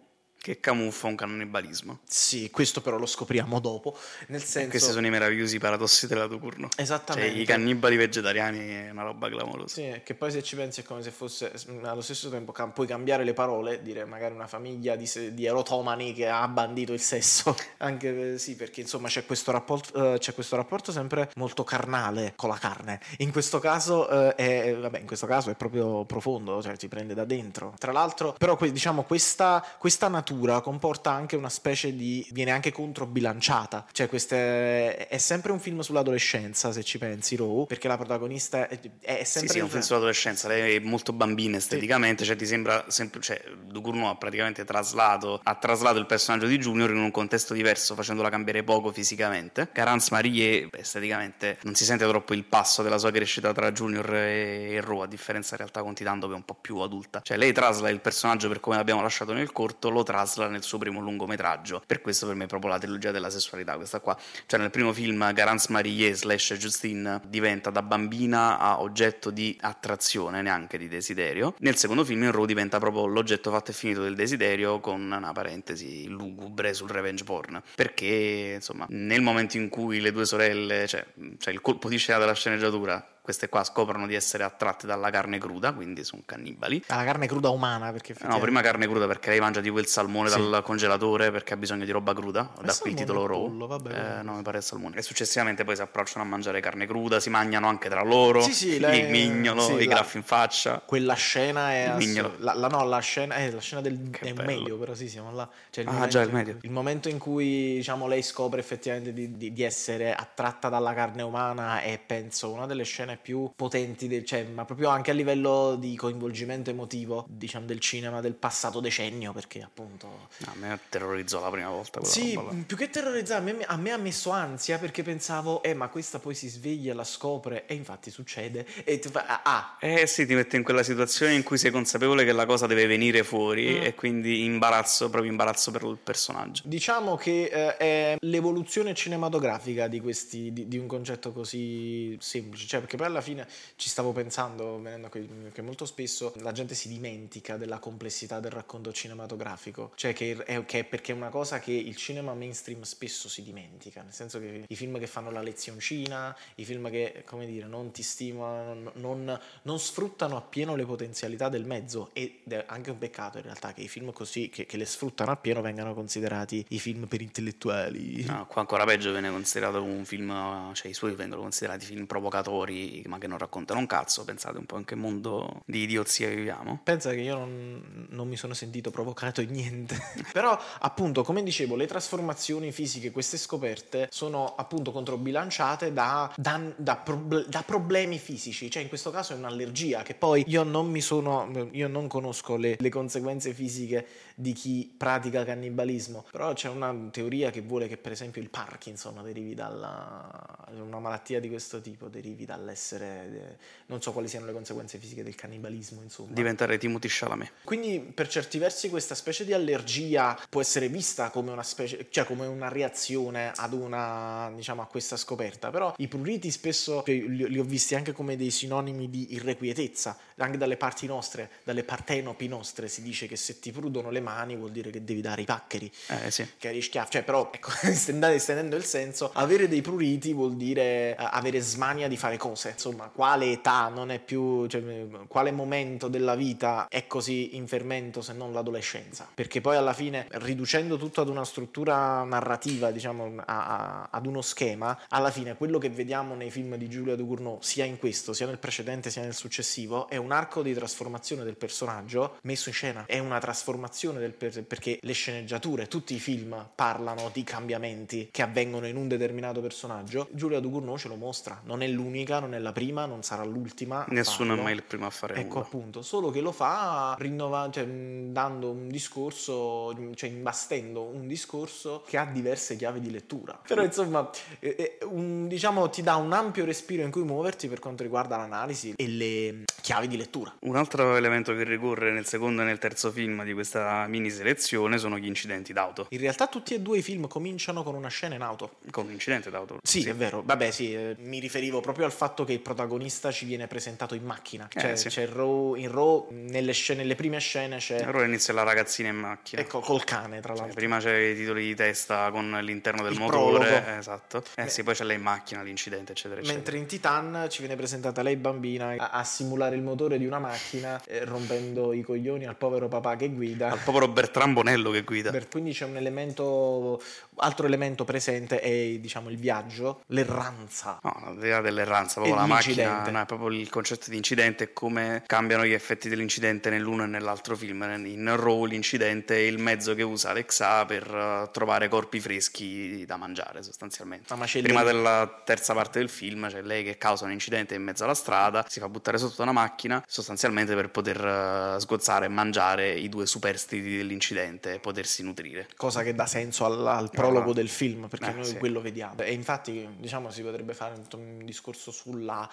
che camuffa un cannibalismo. Sì, questo però lo scopriamo dopo. Nel senso... Questi sono i meravigliosi paradossi della Tucurno. Esattamente. Cioè, i cannibali vegetariani è una roba clamorosa. Sì, che poi se ci pensi è come se fosse, allo stesso tempo puoi cambiare le parole, dire magari una famiglia di, di erotomani che ha bandito il sesso. Anche sì, perché insomma c'è questo, rapporto, uh, c'è questo rapporto sempre molto carnale con la carne. In questo caso, uh, è, vabbè, in questo caso è proprio profondo, cioè ti prende da dentro. Tra l'altro, però diciamo questa, questa natura natura comporta anche una specie di. viene anche controbilanciata. Cioè, queste, è sempre un film sull'adolescenza, se ci pensi, Row, perché la protagonista è, è sempre. Sì, sì, è un film sull'adolescenza. Lei è molto bambina esteticamente, sì. cioè ti sembra sempre. Cioè, Ducournau ha praticamente traslato, ha traslato il personaggio di Junior in un contesto diverso, facendola cambiare poco fisicamente. Garance Marie esteticamente non si sente troppo il passo della sua crescita tra Junior e, e Row, a differenza in realtà con Titando che è un po' più adulta. Cioè, lei trasla il personaggio per come l'abbiamo lasciato nel corto, lo trasla trasla nel suo primo lungometraggio. Per questo per me è proprio la trilogia della sessualità, questa qua. Cioè nel primo film Garance Marie slash Justine diventa da bambina a oggetto di attrazione, neanche di desiderio. Nel secondo film Raw diventa proprio l'oggetto fatto e finito del desiderio con una parentesi lugubre sul revenge porn. Perché insomma nel momento in cui le due sorelle, cioè, cioè il colpo di scena della sceneggiatura queste qua scoprono di essere attratte dalla carne cruda, quindi sono cannibali. Dalla carne cruda umana, perché No, prima carne cruda perché lei mangia tipo il salmone sì. dal congelatore perché ha bisogno di roba cruda, da qui il titolo raw. Pollo, vabbè, eh, no, mi pare il salmone. E successivamente poi si approcciano a mangiare carne cruda, si mangiano anche tra loro, sì, sì, lei... il mignolo, sì, i la... graffi in faccia. Quella scena è... Ass... La, la, no, la scena, è la scena del è medio, però sì, siamo là. Cioè, il ah, già, il medio. Il momento in cui, diciamo, lei scopre effettivamente di, di, di essere attratta dalla carne umana è, penso, una delle scene più potenti, del, cioè, ma proprio anche a livello di coinvolgimento emotivo, diciamo, del cinema del passato decennio, perché appunto... A me terrorizzò la prima volta. Sì, più che terrorizzare, a me, a me, ha messo ansia perché pensavo, eh, ma questa poi si sveglia, la scopre, e infatti succede, e tu fa, ah, ah. Eh sì, ti mette in quella situazione in cui sei consapevole che la cosa deve venire fuori mm. e quindi imbarazzo, proprio imbarazzo per il personaggio. Diciamo che eh, è l'evoluzione cinematografica di, questi, di, di un concetto così semplice, cioè perché poi alla fine ci stavo pensando, venendo qui, che molto spesso la gente si dimentica della complessità del racconto cinematografico, cioè che è, che è perché è una cosa che il cinema mainstream spesso si dimentica, nel senso che i film che fanno la lezioncina, i film che, come dire, non ti stimolano, non, non sfruttano appieno le potenzialità del mezzo ed è anche un peccato in realtà che i film così, che, che le sfruttano appieno, vengano considerati i film per intellettuali. No, qua ancora peggio viene considerato un film, cioè i suoi vengono considerati film provocatori ma che non raccontano un cazzo, pensate un po' in che mondo di idiozia viviamo. Pensa che io non, non mi sono sentito provocato in niente, però appunto come dicevo le trasformazioni fisiche, queste scoperte sono appunto controbilanciate da, da, da, proble- da problemi fisici, cioè in questo caso è un'allergia che poi io non mi sono, io non conosco le, le conseguenze fisiche di chi pratica cannibalismo, però c'è una teoria che vuole che per esempio il Parkinson derivi dalla una malattia di questo tipo derivi dall'essere non so quali siano le conseguenze fisiche del cannibalismo, insomma. Diventare Timothy Chalamet. Quindi per certi versi questa specie di allergia può essere vista come una specie, cioè come una reazione ad una, diciamo, a questa scoperta, però i pruriti spesso li, li ho visti anche come dei sinonimi di irrequietezza, anche dalle parti nostre, dalle partenopi nostre si dice che se ti prudono le mani vuol dire che devi dare i paccheri, eh, sì. che eri schiaffo, cioè però ecco, estendendo il senso, avere dei pruriti vuol dire uh, avere smania di fare cose, insomma, quale età non è più, cioè, quale momento della vita è così in fermento se non l'adolescenza, perché poi alla fine riducendo tutto ad una struttura narrativa, diciamo, a, a, ad uno schema, alla fine quello che vediamo nei film di Giulia Ducournau, sia in questo, sia nel precedente, sia nel successivo, è un un arco di trasformazione del personaggio messo in scena. È una trasformazione del per- perché le sceneggiature, tutti i film parlano di cambiamenti che avvengono in un determinato personaggio. Giulia Ducournau ce lo mostra. Non è l'unica, non è la prima, non sarà l'ultima. Nessuno è mai il primo a fare Ecco nulla. appunto, solo che lo fa rinnova- cioè, dando un discorso, cioè imbastendo un discorso che ha diverse chiavi di lettura. Però insomma, è, è un, diciamo, ti dà un ampio respiro in cui muoverti per quanto riguarda l'analisi e le chiavi di lettura. Un altro elemento che ricorre nel secondo e nel terzo film di questa mini selezione sono gli incidenti d'auto. In realtà tutti e due i film cominciano con una scena in auto. Con un incidente d'auto? Sì, sì. è vero. Vabbè, sì, eh, mi riferivo proprio al fatto che il protagonista ci viene presentato in macchina. Eh, cioè, sì. c'è Raw, in Raw, nelle, scene, nelle prime scene c'è... In Raw inizia la ragazzina in macchina. Ecco, col cane, tra l'altro. Cioè, prima c'è i titoli di testa con l'interno del il motore. Prologo. Esatto. Eh Beh. sì, poi c'è lei in macchina, l'incidente, eccetera, eccetera. Mentre in Titan ci viene presentata lei bambina a, a simulare il motore di una macchina eh, rompendo i coglioni al povero papà che guida. Al povero Bertrand Bonello che guida. Quindi c'è un elemento, altro elemento presente è diciamo il viaggio, l'erranza. No, l'idea dell'erranza, proprio la macchina, no, è proprio il concetto di incidente e come cambiano gli effetti dell'incidente nell'uno e nell'altro film. In Raw l'incidente è il mezzo che usa Alexa per uh, trovare corpi freschi da mangiare sostanzialmente. Prima della terza parte del film c'è lei che causa un incidente in mezzo alla strada, si fa buttare sotto una macchina, sostanzialmente per poter uh, sgozzare e mangiare i due superstiti dell'incidente e potersi nutrire. Cosa che dà senso al, al prologo ah, del film, perché eh, noi sì. quello vediamo. E infatti, diciamo, si potrebbe fare un discorso sulla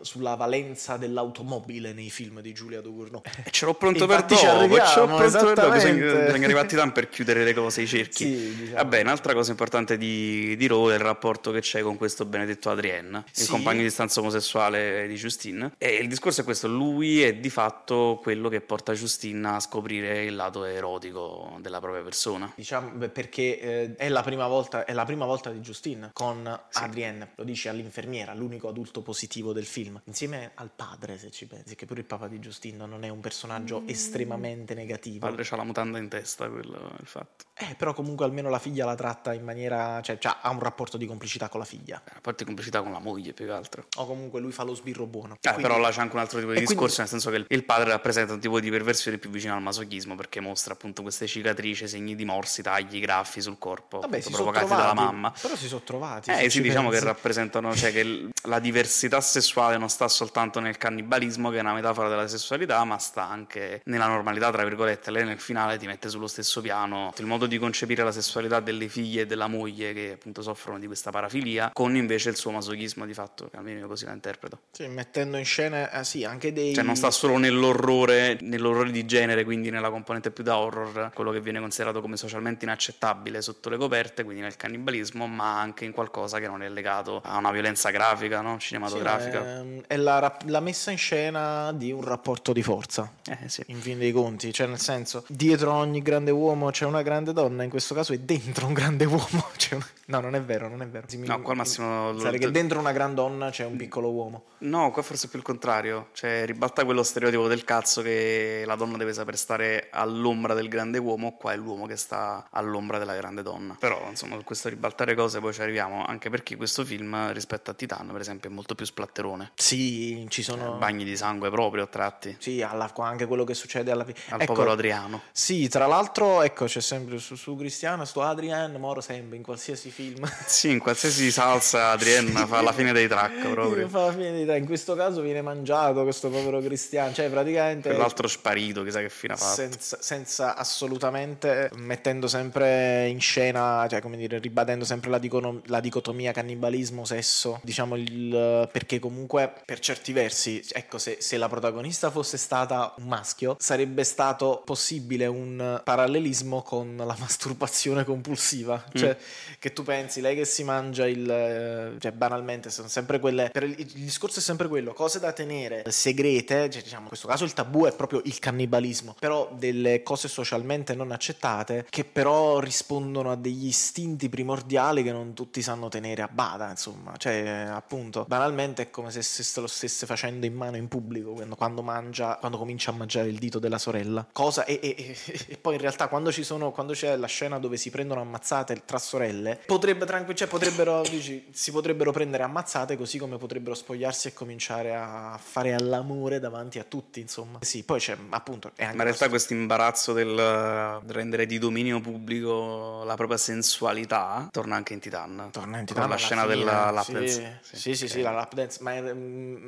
sulla valenza dell'automobile nei film di Giulia Ducournau. E ce l'ho pronto per dopo, ce l'ho pronto per dopo, bisogna, bisogna arrivati tanto per chiudere le cose, i cerchi. Sì, diciamo. Vabbè, un'altra cosa importante di, di Raw è il rapporto che c'è con questo benedetto Adrien, sì. il compagno di stanza omosessuale di Justine. E il discorso è questo, lui è di fatto quello che porta Justine a scoprire il lato erotico della propria persona. Diciamo, perché eh, è, la prima volta, è la prima volta di Justine con sì. Adrien, lo dice all'infermiera, l'unico adulto positivo del film film, insieme al padre, se ci pensi, che pure il papà di Giustino non è un personaggio mm. estremamente negativo. Il padre c'ha la mutanda in testa, quello è il fatto. Eh, però comunque almeno la figlia la tratta in maniera, cioè, cioè ha un rapporto di complicità con la figlia. Eh, rapporto di complicità con la moglie, più che altro. O comunque lui fa lo sbirro buono. Eh, quindi... però là c'è anche un altro tipo di discorso, quindi... nel senso che il padre rappresenta un tipo di perversione più vicino al masochismo, perché mostra appunto queste cicatrici, segni di morsi, tagli, graffi sul corpo, Vabbè, appunto, provocati dalla mamma. Però si sono trovati. Eh sì, diciamo pensi. che rappresentano, cioè che la diversità sessuale non sta soltanto nel cannibalismo, che è una metafora della sessualità, ma sta anche nella normalità, tra virgolette. Lei nel finale ti mette sullo stesso piano il modo di concepire la sessualità delle figlie e della moglie che appunto soffrono di questa parafilia, con invece il suo masochismo di fatto, che almeno io così la interpreto. Sì, mettendo in scena, eh, sì, anche dei... Cioè non sta solo nell'orrore, nell'orrore di genere, quindi nella componente più da horror, quello che viene considerato come socialmente inaccettabile sotto le coperte, quindi nel cannibalismo, ma anche in qualcosa che non è legato a una violenza grafica, no? cinematografica. Sì, è, ehm, è la, la, messa in scena di un rapporto di forza, eh, sì. in fin dei conti, cioè nel senso, dietro ogni grande uomo c'è una grande donna, in questo caso è dentro un grande uomo. Una... No, non è vero, non è vero. Sì, no, qua al massimo... Sai che dentro una grande donna c'è un piccolo uomo. No, qua forse è più il contrario, cioè ribalta quello stereotipo del cazzo che la donna deve saper stare all'ombra del grande uomo, qua è l'uomo che sta all'ombra della grande donna. Però, insomma, questo ribaltare cose poi ci arriviamo, anche perché questo film rispetto a Titan, per esempio, è molto più splatterone. Sì, ci sono... Eh, bagni di sangue proprio a tratti. Sì, alla... anche quello che succede alla... Al ecco, povero Adriano. Sì, tra l'altro, ecco, c'è sempre su, su Cristiano, sto Adrian, moro sempre in qualsiasi film. Sì, in qualsiasi salsa Adrian fa la fine dei track proprio. Fa la fine dei track. In questo caso viene mangiato questo povero Cristiano, cioè praticamente... Quell'altro sparito, chissà che fine ha fatto. Senza, senza, assolutamente, mettendo sempre in scena, cioè come dire, ribadendo sempre la, dicono, la dicotomia cannibalismo-sesso, diciamo il... perché comunque per certi versi, ecco, se, se la protagonista fosse stata un maschio, sarebbe stato possibile un parallelismo con la masturbazione compulsiva, cioè mm. che tu pensi lei che si mangia il... Eh, cioè banalmente sono sempre quelle... Il, il, discorso è sempre quello, cose da tenere segrete, cioè, diciamo in questo caso il tabù è proprio il cannibalismo, però delle cose socialmente non accettate che però rispondono a degli istinti primordiali che non tutti sanno tenere a bada, insomma, cioè appunto banalmente è come se, se lo stesse facendo in mano in pubblico quando, quando, mangia, quando comincia a mangiare il dito della sorella, cosa e, e, e, poi in realtà quando ci sono, quando c'è la scena dove si prendono ammazzate tra sorelle, potrebbe cioè potrebbero, dici, si potrebbero prendere ammazzate così come potrebbero spogliarsi e cominciare a fare all'amore davanti a tutti, insomma. Sì, poi c'è appunto... Ma in realtà questo imbarazzo del rendere di dominio pubblico la propria sensualità torna anche in Titan. Torna in Titan. Con la scena fine, della lap dance. Sì, sì, sì, sì, sì, la lap dance, ma è,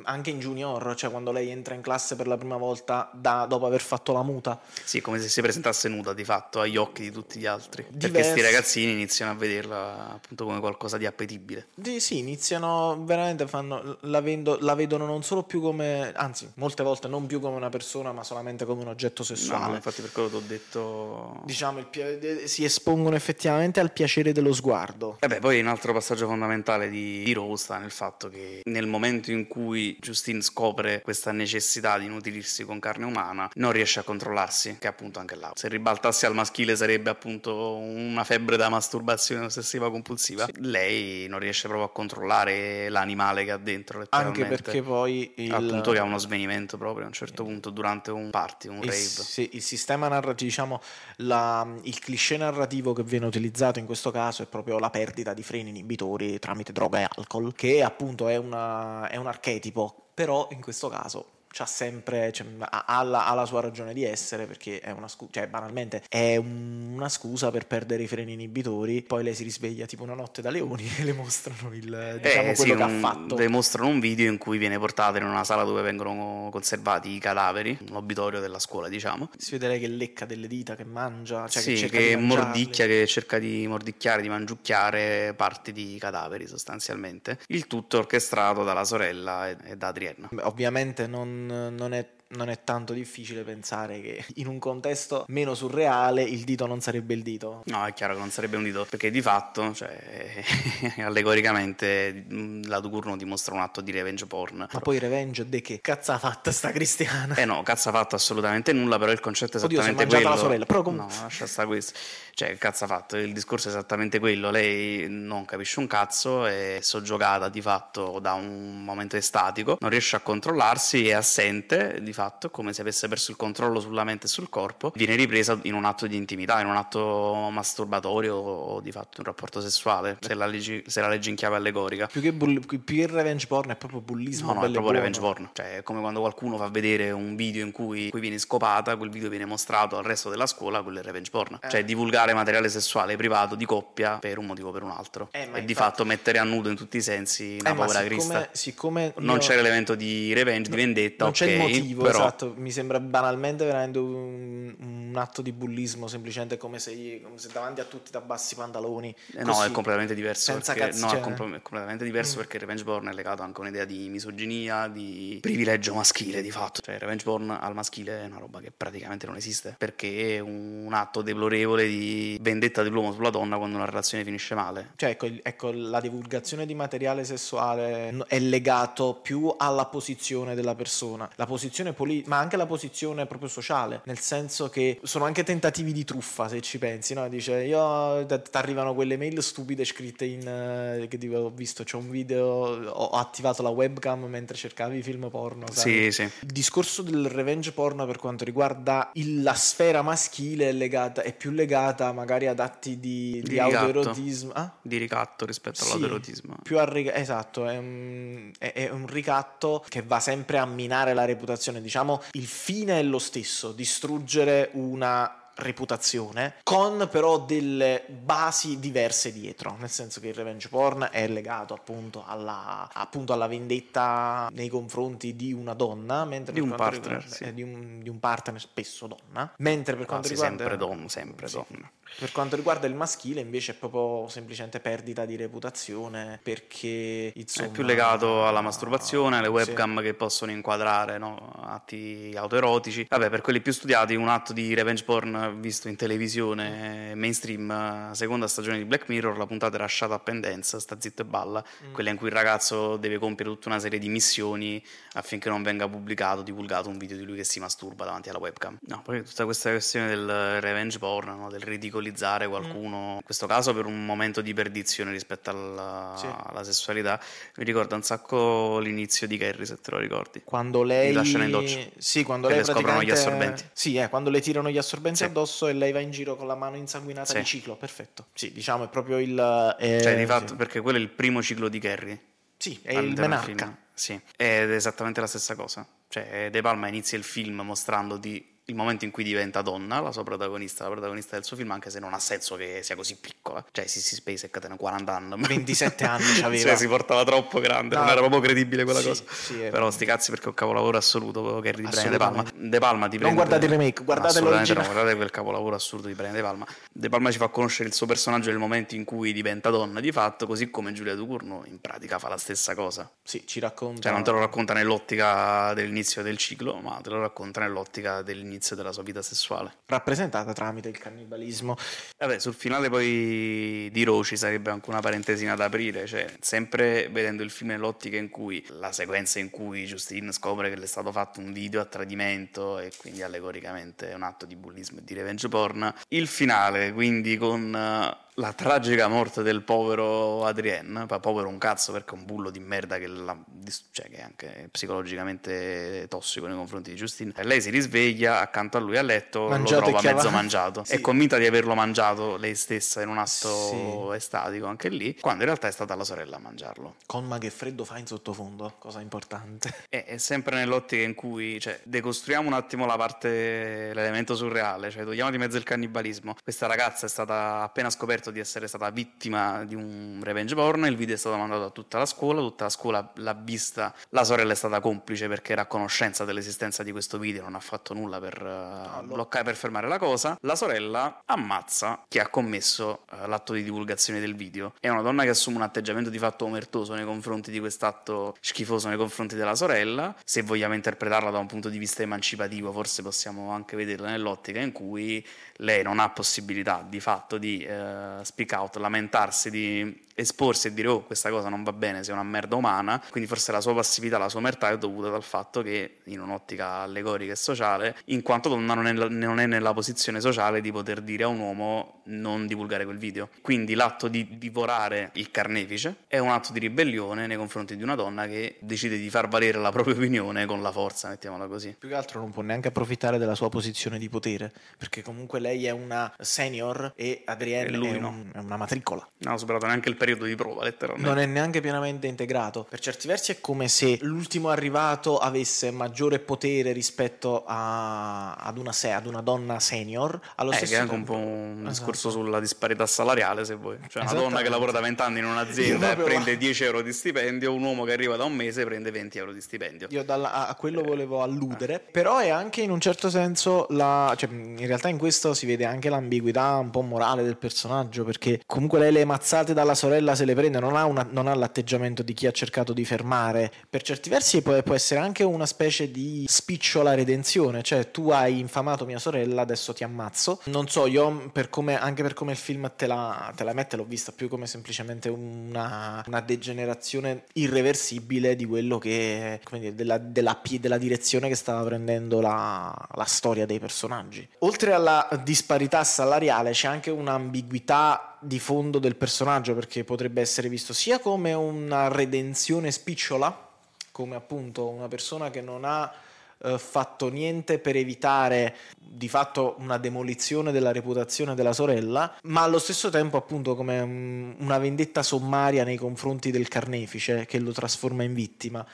anche in Junior, cioè quando lei entra in classe per la prima volta da, dopo aver fatto la muta. Sì, come se si presentasse nuda di fatto agli occhi di tutti gli altri. Diverso. Perché questi ragazzini iniziano a vederla appunto come qualcosa di appetibile. Sì, sì iniziano veramente, fanno, la, vendo, la, vedono non solo più come, anzi, molte volte non più come una persona, ma solamente come un oggetto sessuale. No, infatti per quello ti ho detto... Diciamo, il, si espongono effettivamente al piacere dello sguardo. E beh, poi un altro passaggio fondamentale di, di Rose sta nel fatto che nel momento in cui Justine scopre questa necessità di nutrirsi con carne umana, non riesce a controllarsi, che appunto anche là. Se ribaltassi al maschile sarebbe appunto una febbre da masturbazione ossessiva compulsiva. Sì. Lei non riesce proprio a controllare l'animale che ha dentro. Anche perché poi il... appunto che ha uno svenimento proprio a un certo punto durante un party, un il, rave. Sì, il sistema narrativo, diciamo, la, il cliché narrativo che viene utilizzato in questo caso è proprio la perdita di freni inibitori tramite droga e alcol, che appunto è, una, è un archetipo, però in questo caso c'ha sempre, cioè, ha, la, ha, la, sua ragione di essere perché è una scusa, cioè banalmente è un, una scusa per perdere i freni inibitori, poi lei si risveglia tipo una notte da leoni e le mostrano il, diciamo, eh, quello sì, che un, ha fatto. Le mostrano un video in cui viene portata in una sala dove vengono conservati i cadaveri, l'obitorio della scuola diciamo. Si vede lei che lecca delle dita, che mangia, cioè sì, che, che mordicchia, che cerca di mordicchiare, di mangiucchiare parti di cadaveri sostanzialmente. Il tutto orchestrato dalla sorella e, e da Adrienne. Beh, ovviamente non non è non è tanto difficile pensare che in un contesto meno surreale il dito non sarebbe il dito. No, è chiaro che non sarebbe un dito, perché di fatto, cioè, allegoricamente, la Ducurno dimostra un atto di revenge porn. Ma poi revenge de che cazzo ha fatta sta cristiana? Eh no, cazzo ha fatto assolutamente nulla, però il concetto è esattamente Oddio, quello. la sorella, però com- No, lascia stare questo. Cioè, cazzo ha fatto? Il discorso è esattamente quello. Lei non capisce un cazzo, è soggiogata di fatto da un momento estatico, non riesce a controllarsi, è assente di fatto, come se avesse perso il controllo sulla mente e sul corpo. Viene ripresa in un atto di intimità, in un atto masturbatorio o di fatto un rapporto sessuale, se la leggi, se la leggi in chiave allegorica. Più che, bull- più che revenge porn è proprio bullismo. No, no, è proprio buono. revenge porn. Cioè, è come quando qualcuno fa vedere un video in cui, cui viene scopata, quel video viene mostrato al resto della scuola, quello è revenge porn. Eh. Cioè, divulgare materiale sessuale privato di coppia per un motivo o per un altro. Eh, e infatti... di fatto mettere a nudo in tutti i sensi una eh, povera siccome, Crista. Siccome non c'è l'elemento di revenge, di vendetta, non okay, c'è il motivo, però... esatto. Mi sembra banalmente veramente un, un atto di bullismo, semplicemente come se, come se davanti a tutti ti abbassi i pantaloni. Eh, no, è completamente diverso. Perché, no, cioè... è, compl- completamente diverso mm. perché revenge porn è legato anche a un'idea di misoginia, di privilegio maschile di fatto. Cioè, revenge porn al maschile è una roba che praticamente non esiste perché è un atto deplorevole di vendetta dell'uomo sulla donna quando una relazione finisce male. Cioè, ecco, ecco la divulgazione di materiale sessuale è legato più alla posizione della persona, la posizione politica, ma anche la posizione proprio sociale, nel senso che sono anche tentativi di truffa, se ci pensi, no? Dice, io ti arrivano quelle mail stupide scritte in eh, che dico, ho visto, c'è un video, ho attivato la webcam mentre cercavi film porno, sai? Sì, sì. Il discorso del revenge porno per quanto riguarda il, la sfera maschile è legata è più legata magari ad atti di, di, di autoerotismo, ah? di ricatto rispetto sì, all'autoerotismo. Più al ric- esatto, è un, è, è un ricatto che va sempre a minare la reputazione, diciamo, il fine è lo stesso, distruggere una reputazione, con però delle basi diverse dietro, nel senso che il revenge porn è legato appunto alla, appunto alla vendetta nei confronti di una donna, mentre di un partner, riguarda, sì. eh, di, un, di, un, partner spesso donna, mentre per quanto Quasi riguarda... sempre donna, sempre sì. donna. Per quanto riguarda il maschile invece è proprio semplicemente perdita di reputazione perché insomma, è più legato alla masturbazione, alle webcam sì. che possono inquadrare no? atti autoerotici. Vabbè, per quelli più studiati un atto di revenge porn visto in televisione mainstream, seconda stagione di Black Mirror, la puntata era Shut Up and Dance, sta zitto e balla, mm. quella in cui il ragazzo deve compiere tutta una serie di missioni affinché non venga pubblicato, divulgato un video di lui che si masturba davanti alla webcam. No, poi tutta questa questione del revenge porn, no? del ridicolizzare qualcuno, mm. in questo caso per un momento di perdizione rispetto alla, sì. alla, sessualità. Mi ricorda un sacco l'inizio di Carrie, se te lo ricordi. Quando lei... lasciano in doccia. Sì, quando lei le scoprono gli assorbenti. Sì, eh, quando le tirano gli assorbenti sì. Addosso e lei va in giro con la mano insanguinata sì. di ciclo, perfetto. Sì, diciamo è proprio il... Eh, cioè, di fatto, perché quello è il primo ciclo di Carrie. Sì, è il menarca. Sì, ed è esattamente la stessa cosa. Cioè, De Palma inizia il film mostrando di il momento in cui diventa donna, la sua protagonista, la protagonista del suo film, anche se non ha senso che sia così piccola. Cioè, Sissy Spacek tenne 40 anni. 27 anni c'aveva. cioè, si portava troppo grande, no. non era proprio credibile quella sì, cosa. Sì, Però sti cazzi perché è un capolavoro assoluto che Brian De Palma. De Palma ti prende... Non guardate il remake, guardate l'originale. No, guardate quel capolavoro assurdo di Brian De Palma. De Palma ci fa conoscere il suo personaggio nel momento in cui diventa donna di fatto, così come Giulia Ducurno in pratica fa la stessa cosa. Sì, ci racconta... Cioè, non te lo racconta nell'ottica dell'inizio del ciclo, ma te lo racconta nell'ottica dell'inizio della sua vita sessuale. Rappresentata tramite il cannibalismo. Vabbè, sul finale poi di Roci sarebbe anche una parentesina da aprire, cioè sempre vedendo il film nell'ottica in cui la sequenza in cui Justine scopre che le è stato fatto un video a tradimento e quindi allegoricamente è un atto di bullismo e di revenge porn. Il finale, quindi con la tragica morte del povero Adrien, povero un cazzo perché è un bullo di merda che, la, cioè, che è anche psicologicamente tossico nei confronti di Justine. E lei si risveglia accanto a lui a letto, mangiato lo trova mezzo mangiato. Sì. È convinta di averlo mangiato lei stessa in un atto sì. estatico anche lì, quando in realtà è stata la sorella a mangiarlo. Con ma che freddo fa in sottofondo, cosa importante. È, è sempre nell'ottica in cui, cioè, decostruiamo un attimo la parte, l'elemento surreale, cioè togliamo di mezzo il cannibalismo. Questa ragazza è stata appena scoperta scoperto di essere stata vittima di un revenge porn, il video è stato mandato a tutta la scuola, tutta la scuola l'ha vista, la sorella è stata complice perché era a conoscenza dell'esistenza di questo video, non ha fatto nulla per uh, bloccare, per fermare la cosa. La sorella ammazza chi ha commesso uh, l'atto di divulgazione del video. È una donna che assume un atteggiamento di fatto omertoso nei confronti di quest'atto schifoso nei confronti della sorella. Se vogliamo interpretarla da un punto di vista emancipativo, forse possiamo anche vederla nell'ottica in cui lei non ha possibilità di fatto di uh, speak out, lamentarsi, di esporsi e dire oh questa cosa non va bene, sei una merda umana, quindi forse la sua passività, la sua omertà è dovuta dal fatto che in un'ottica allegorica e sociale, in quanto donna non è, non è nella posizione sociale di poter dire a un uomo non divulgare quel video. Quindi l'atto di divorare il carnefice è un atto di ribellione nei confronti di una donna che decide di far valere la propria opinione con la forza, mettiamola così. Più che altro non può neanche approfittare della sua posizione di potere, perché comunque lei è una senior e Adrienne è, no. è una matricola. Non ha superato neanche il periodo di prova, letteralmente. Non è neanche pienamente integrato. Per certi versi è come se l'ultimo arrivato avesse maggiore potere rispetto a, ad, una, ad, una, donna senior. Allo eh, stesso che è anche tempo... un po' un esatto. discorso sulla disparità salariale, se vuoi. Cioè una donna che lavora da 20 anni in un'azienda e prende là. 10 euro di stipendio, un uomo che arriva da un mese prende 20 euro di stipendio. Io dalla, a quello volevo alludere, eh. però è anche in un certo senso la... Cioè, in realtà in questo si vede anche l'ambiguità un po' morale del personaggio, perché comunque lei le mazzate dalla sorella se le prende, non ha, una, non ha, l'atteggiamento di chi ha cercato di fermare. Per certi versi può, può, essere anche una specie di spicciola redenzione, cioè tu hai infamato mia sorella, adesso ti ammazzo. Non so, io per come, anche per come il film te la, te la mette l'ho vista più come semplicemente una, una degenerazione irreversibile di quello che, come dire, della, della, della direzione che stava prendendo la, la storia dei personaggi. Oltre alla disparità salariale c'è anche un'ambiguità di fondo del personaggio perché potrebbe essere visto sia come una redenzione spicciola, come appunto una persona che non ha eh, fatto niente per evitare di fatto una demolizione della reputazione della sorella, ma allo stesso tempo appunto come um, una vendetta sommaria nei confronti del carnefice che lo trasforma in vittima.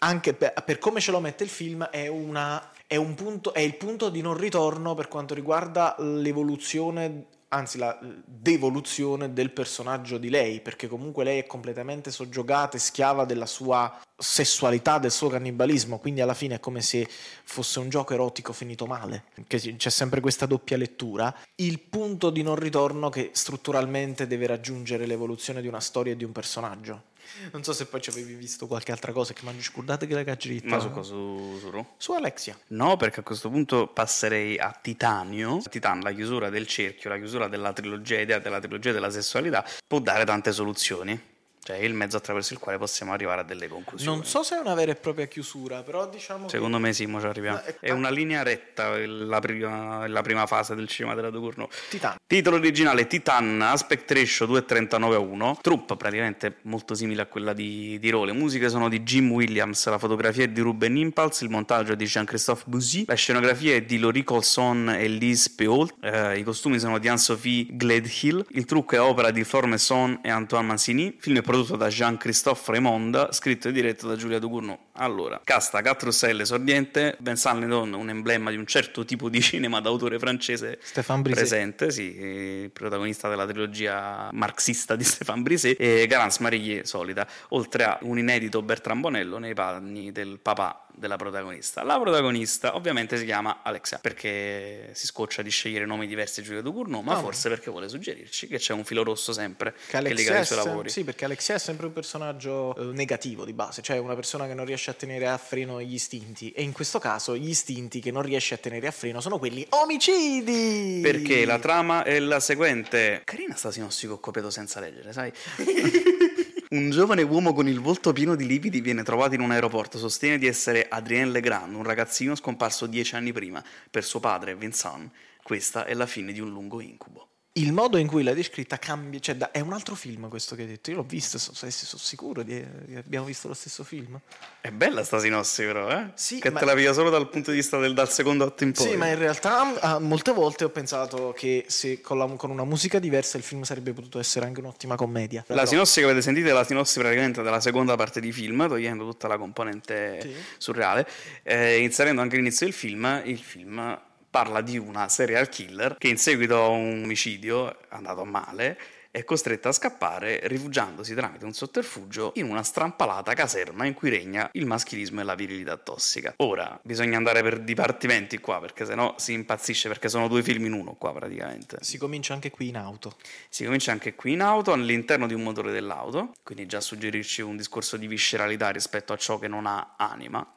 Anche per, per come ce lo mette il film è una è, punto, è, il punto di non ritorno per quanto riguarda l'evoluzione anzi la devoluzione del personaggio di lei, perché comunque lei è completamente soggiogata e schiava della sua sessualità, del suo cannibalismo, quindi alla fine è come se fosse un gioco erotico finito male, che c'è sempre questa doppia lettura, il punto di non ritorno che strutturalmente deve raggiungere l'evoluzione di una storia e di un personaggio. Non so se poi ci avevi visto qualche altra cosa che mi hanno scordato che la caggietta. Ma su cosa? Su, su, su Alexia. No, perché a questo punto passerei a Titanio. Titan, la chiusura del cerchio, la chiusura della trilogia, idea della trilogia della sessualità, può dare tante soluzioni. Cioè è il mezzo attraverso il quale possiamo arrivare a delle conclusioni. Non so se è una vera e propria chiusura, però diciamo Secondo che... me sì, mo ci arriviamo. È, è una linea retta la prima, la prima fase del cinema della Ducurno. Titan. Titolo originale Titan, aspect ratio 2.39 a 1. Troupe praticamente molto simile a quella di, di Role. Musiche sono di Jim Williams, la fotografia è di Ruben Impulse, il montaggio è di Jean-Christophe Bouzy, la scenografia è di Laurie Colson e Lise Peault, eh, i costumi sono di Anne-Sophie Gledhill, il trucco è opera di Flor Messon e Antoine Mancini, film è prodotto da Jean-Christophe Raymond, scritto e diretto da Giulia Ducournau. Allora, casta Catrussell esordiente, Vincent Lindon, un emblema di un certo tipo di cinema d'autore francese Stéphane presente, sì, il protagonista della trilogia marxista di Stéphane Brisé, e Garance Marillier, solita, oltre a un inedito Bertrand Bonello nei panni del papà della protagonista. La protagonista ovviamente si chiama Alexia perché si scoccia di scegliere nomi diversi a Giulia Ducournau, ma no. forse perché vuole suggerirci che c'è un filo rosso sempre che, che lega i suoi lavori. Sì, perché Alexia è sempre un personaggio eh, negativo di base, cioè una persona che non riesce a tenere a freno gli istinti e in questo caso gli istinti che non riesce a tenere a freno sono quelli omicidi. Perché la trama è la seguente. Carina sta sinossi copiato senza leggere, sai? Un giovane uomo con il volto pieno di lividi viene trovato in un aeroporto. Sostiene di essere Adrien Legrand, un ragazzino scomparso dieci anni prima. Per suo padre, Vincent, questa è la fine di un lungo incubo il modo in cui l'hai descritta cambia, cioè da, è un altro film questo che hai detto, io l'ho visto, sono, sono sicuro di, di abbiamo visto lo stesso film. È bella sta sinossi però, eh? Sì, che ma... te la via solo dal punto di vista del dal secondo atto in poi. Sì, ma in realtà ah, molte volte ho pensato che se con, la, con, una musica diversa il film sarebbe potuto essere anche un'ottima commedia. La sinossi che avete sentito è la sinossi praticamente della seconda parte di film, togliendo tutta la componente sì. surreale, eh, inserendo anche l'inizio del film, il film parla di una serial killer che in seguito a un omicidio andato male è costretta a scappare rifugiandosi tramite un sotterfugio in una strampalata caserma in cui regna il maschilismo e la virilità tossica. Ora, bisogna andare per dipartimenti qua perché sennò si impazzisce perché sono due film in uno qua praticamente. Si comincia anche qui in auto. Si comincia anche qui in auto all'interno di un motore dell'auto, quindi già suggerirci un discorso di visceralità rispetto a ciò che non ha anima,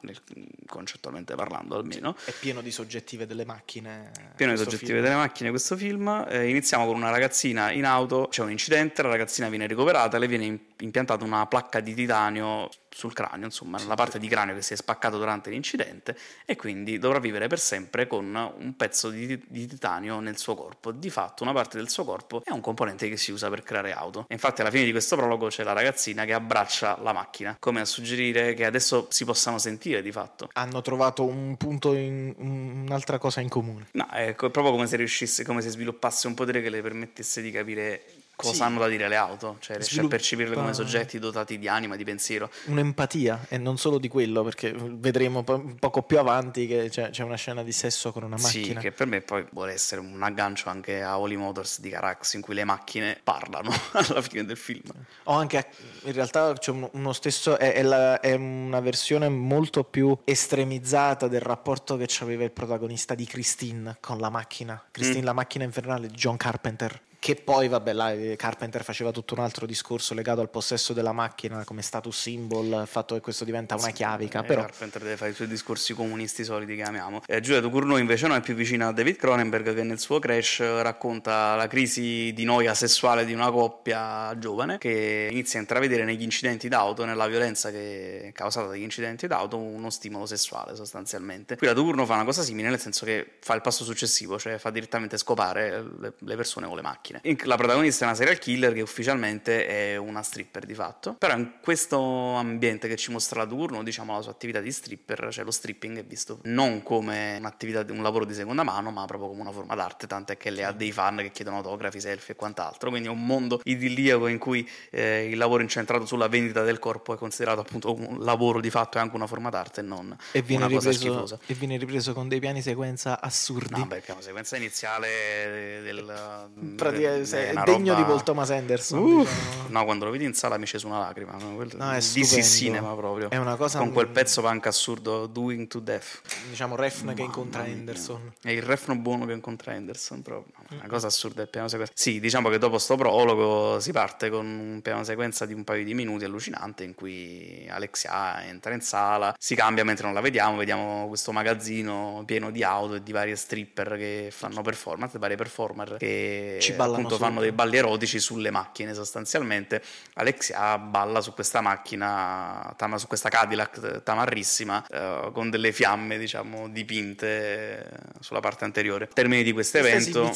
concettualmente parlando almeno. È pieno di soggettive delle macchine. Pieno di soggettive film. delle macchine questo film. Eh, iniziamo con una ragazzina in auto, c'è un incidente, la ragazzina viene ricoverata, le viene impiantata una placca di titanio sul cranio, insomma, nella parte di cranio che si è spaccato durante l'incidente e quindi dovrà vivere per sempre con un pezzo di, di, titanio nel suo corpo. Di fatto una parte del suo corpo è un componente che si usa per creare auto. E infatti alla fine di questo prologo c'è la ragazzina che abbraccia la macchina, come a suggerire che adesso si possano sentire di fatto. Hanno trovato un punto in un'altra cosa in comune. No, è proprio come se riuscisse, come se sviluppasse un potere che le permettesse di capire cosa sì. hanno da dire le auto, cioè riesce Sviluppa... a percepirle come soggetti dotati di anima, di pensiero. Un'empatia e non solo di quello, perché vedremo un poco più avanti che c'è, c'è, una scena di sesso con una macchina. Sì, che per me poi vuole essere un aggancio anche a Holy Motors di Carax in cui le macchine parlano alla fine del film. O anche in realtà c'è uno stesso, è, è, la, è una versione molto più estremizzata del rapporto che aveva il protagonista di Christine con la macchina. Christine, mm. la macchina infernale di John Carpenter che poi, vabbè, là eh, Carpenter faceva tutto un altro discorso legato al possesso della macchina come status symbol, il fatto che questo diventa una chiavica. Eh, però... Carpenter deve fare i suoi discorsi comunisti soliti che amiamo. Eh, Giulia Ducournau invece no, è più vicina a David Cronenberg che nel suo Crash racconta la crisi di noia sessuale di una coppia giovane che inizia a intravedere negli incidenti d'auto, nella violenza che è causata dagli incidenti d'auto, uno stimolo sessuale sostanzialmente. Qui la Ducournau fa una cosa simile nel senso che fa il passo successivo, cioè fa direttamente scopare le persone con le macchine macchine. La protagonista è una serial killer che ufficialmente è una stripper di fatto, però in questo ambiente che ci mostra la turno, diciamo la sua attività di stripper, cioè lo stripping è visto non come un'attività, un lavoro di seconda mano, ma proprio come una forma d'arte, tant'è che lei ha dei fan che chiedono autografi, selfie e quant'altro, quindi è un mondo idilliaco in cui eh, il lavoro incentrato sulla vendita del corpo è considerato appunto un lavoro di fatto e anche una forma d'arte e non e viene una ripreso, cosa schifosa. E viene ripreso con dei piani sequenza assurdi. No, beh, il piano sequenza iniziale del, del è, è degno roba... di Paul Thomas Anderson. Uh, diciamo. No, quando lo vedi in sala mi c'è su una lacrima. No, è DC cinema proprio. È una cosa con quel pezzo punk assurdo Doing to Death. Diciamo Refn che incontra Anderson. È il Refn buono che incontra Anderson proprio. Una cosa assurda il piano sequenza. Sì, diciamo che dopo sto prologo si parte con un piano sequenza di un paio di minuti allucinante in cui Alexia entra in sala, si cambia mentre non la vediamo, vediamo questo magazzino pieno di auto e di varie stripper che fanno performance, varie performer che ci appunto fanno dei balli erotici sulle macchine sostanzialmente. Alexia balla su questa macchina, su questa Cadillac tamarrissima, eh, con delle fiamme diciamo dipinte sulla parte anteriore. Termine di questo evento,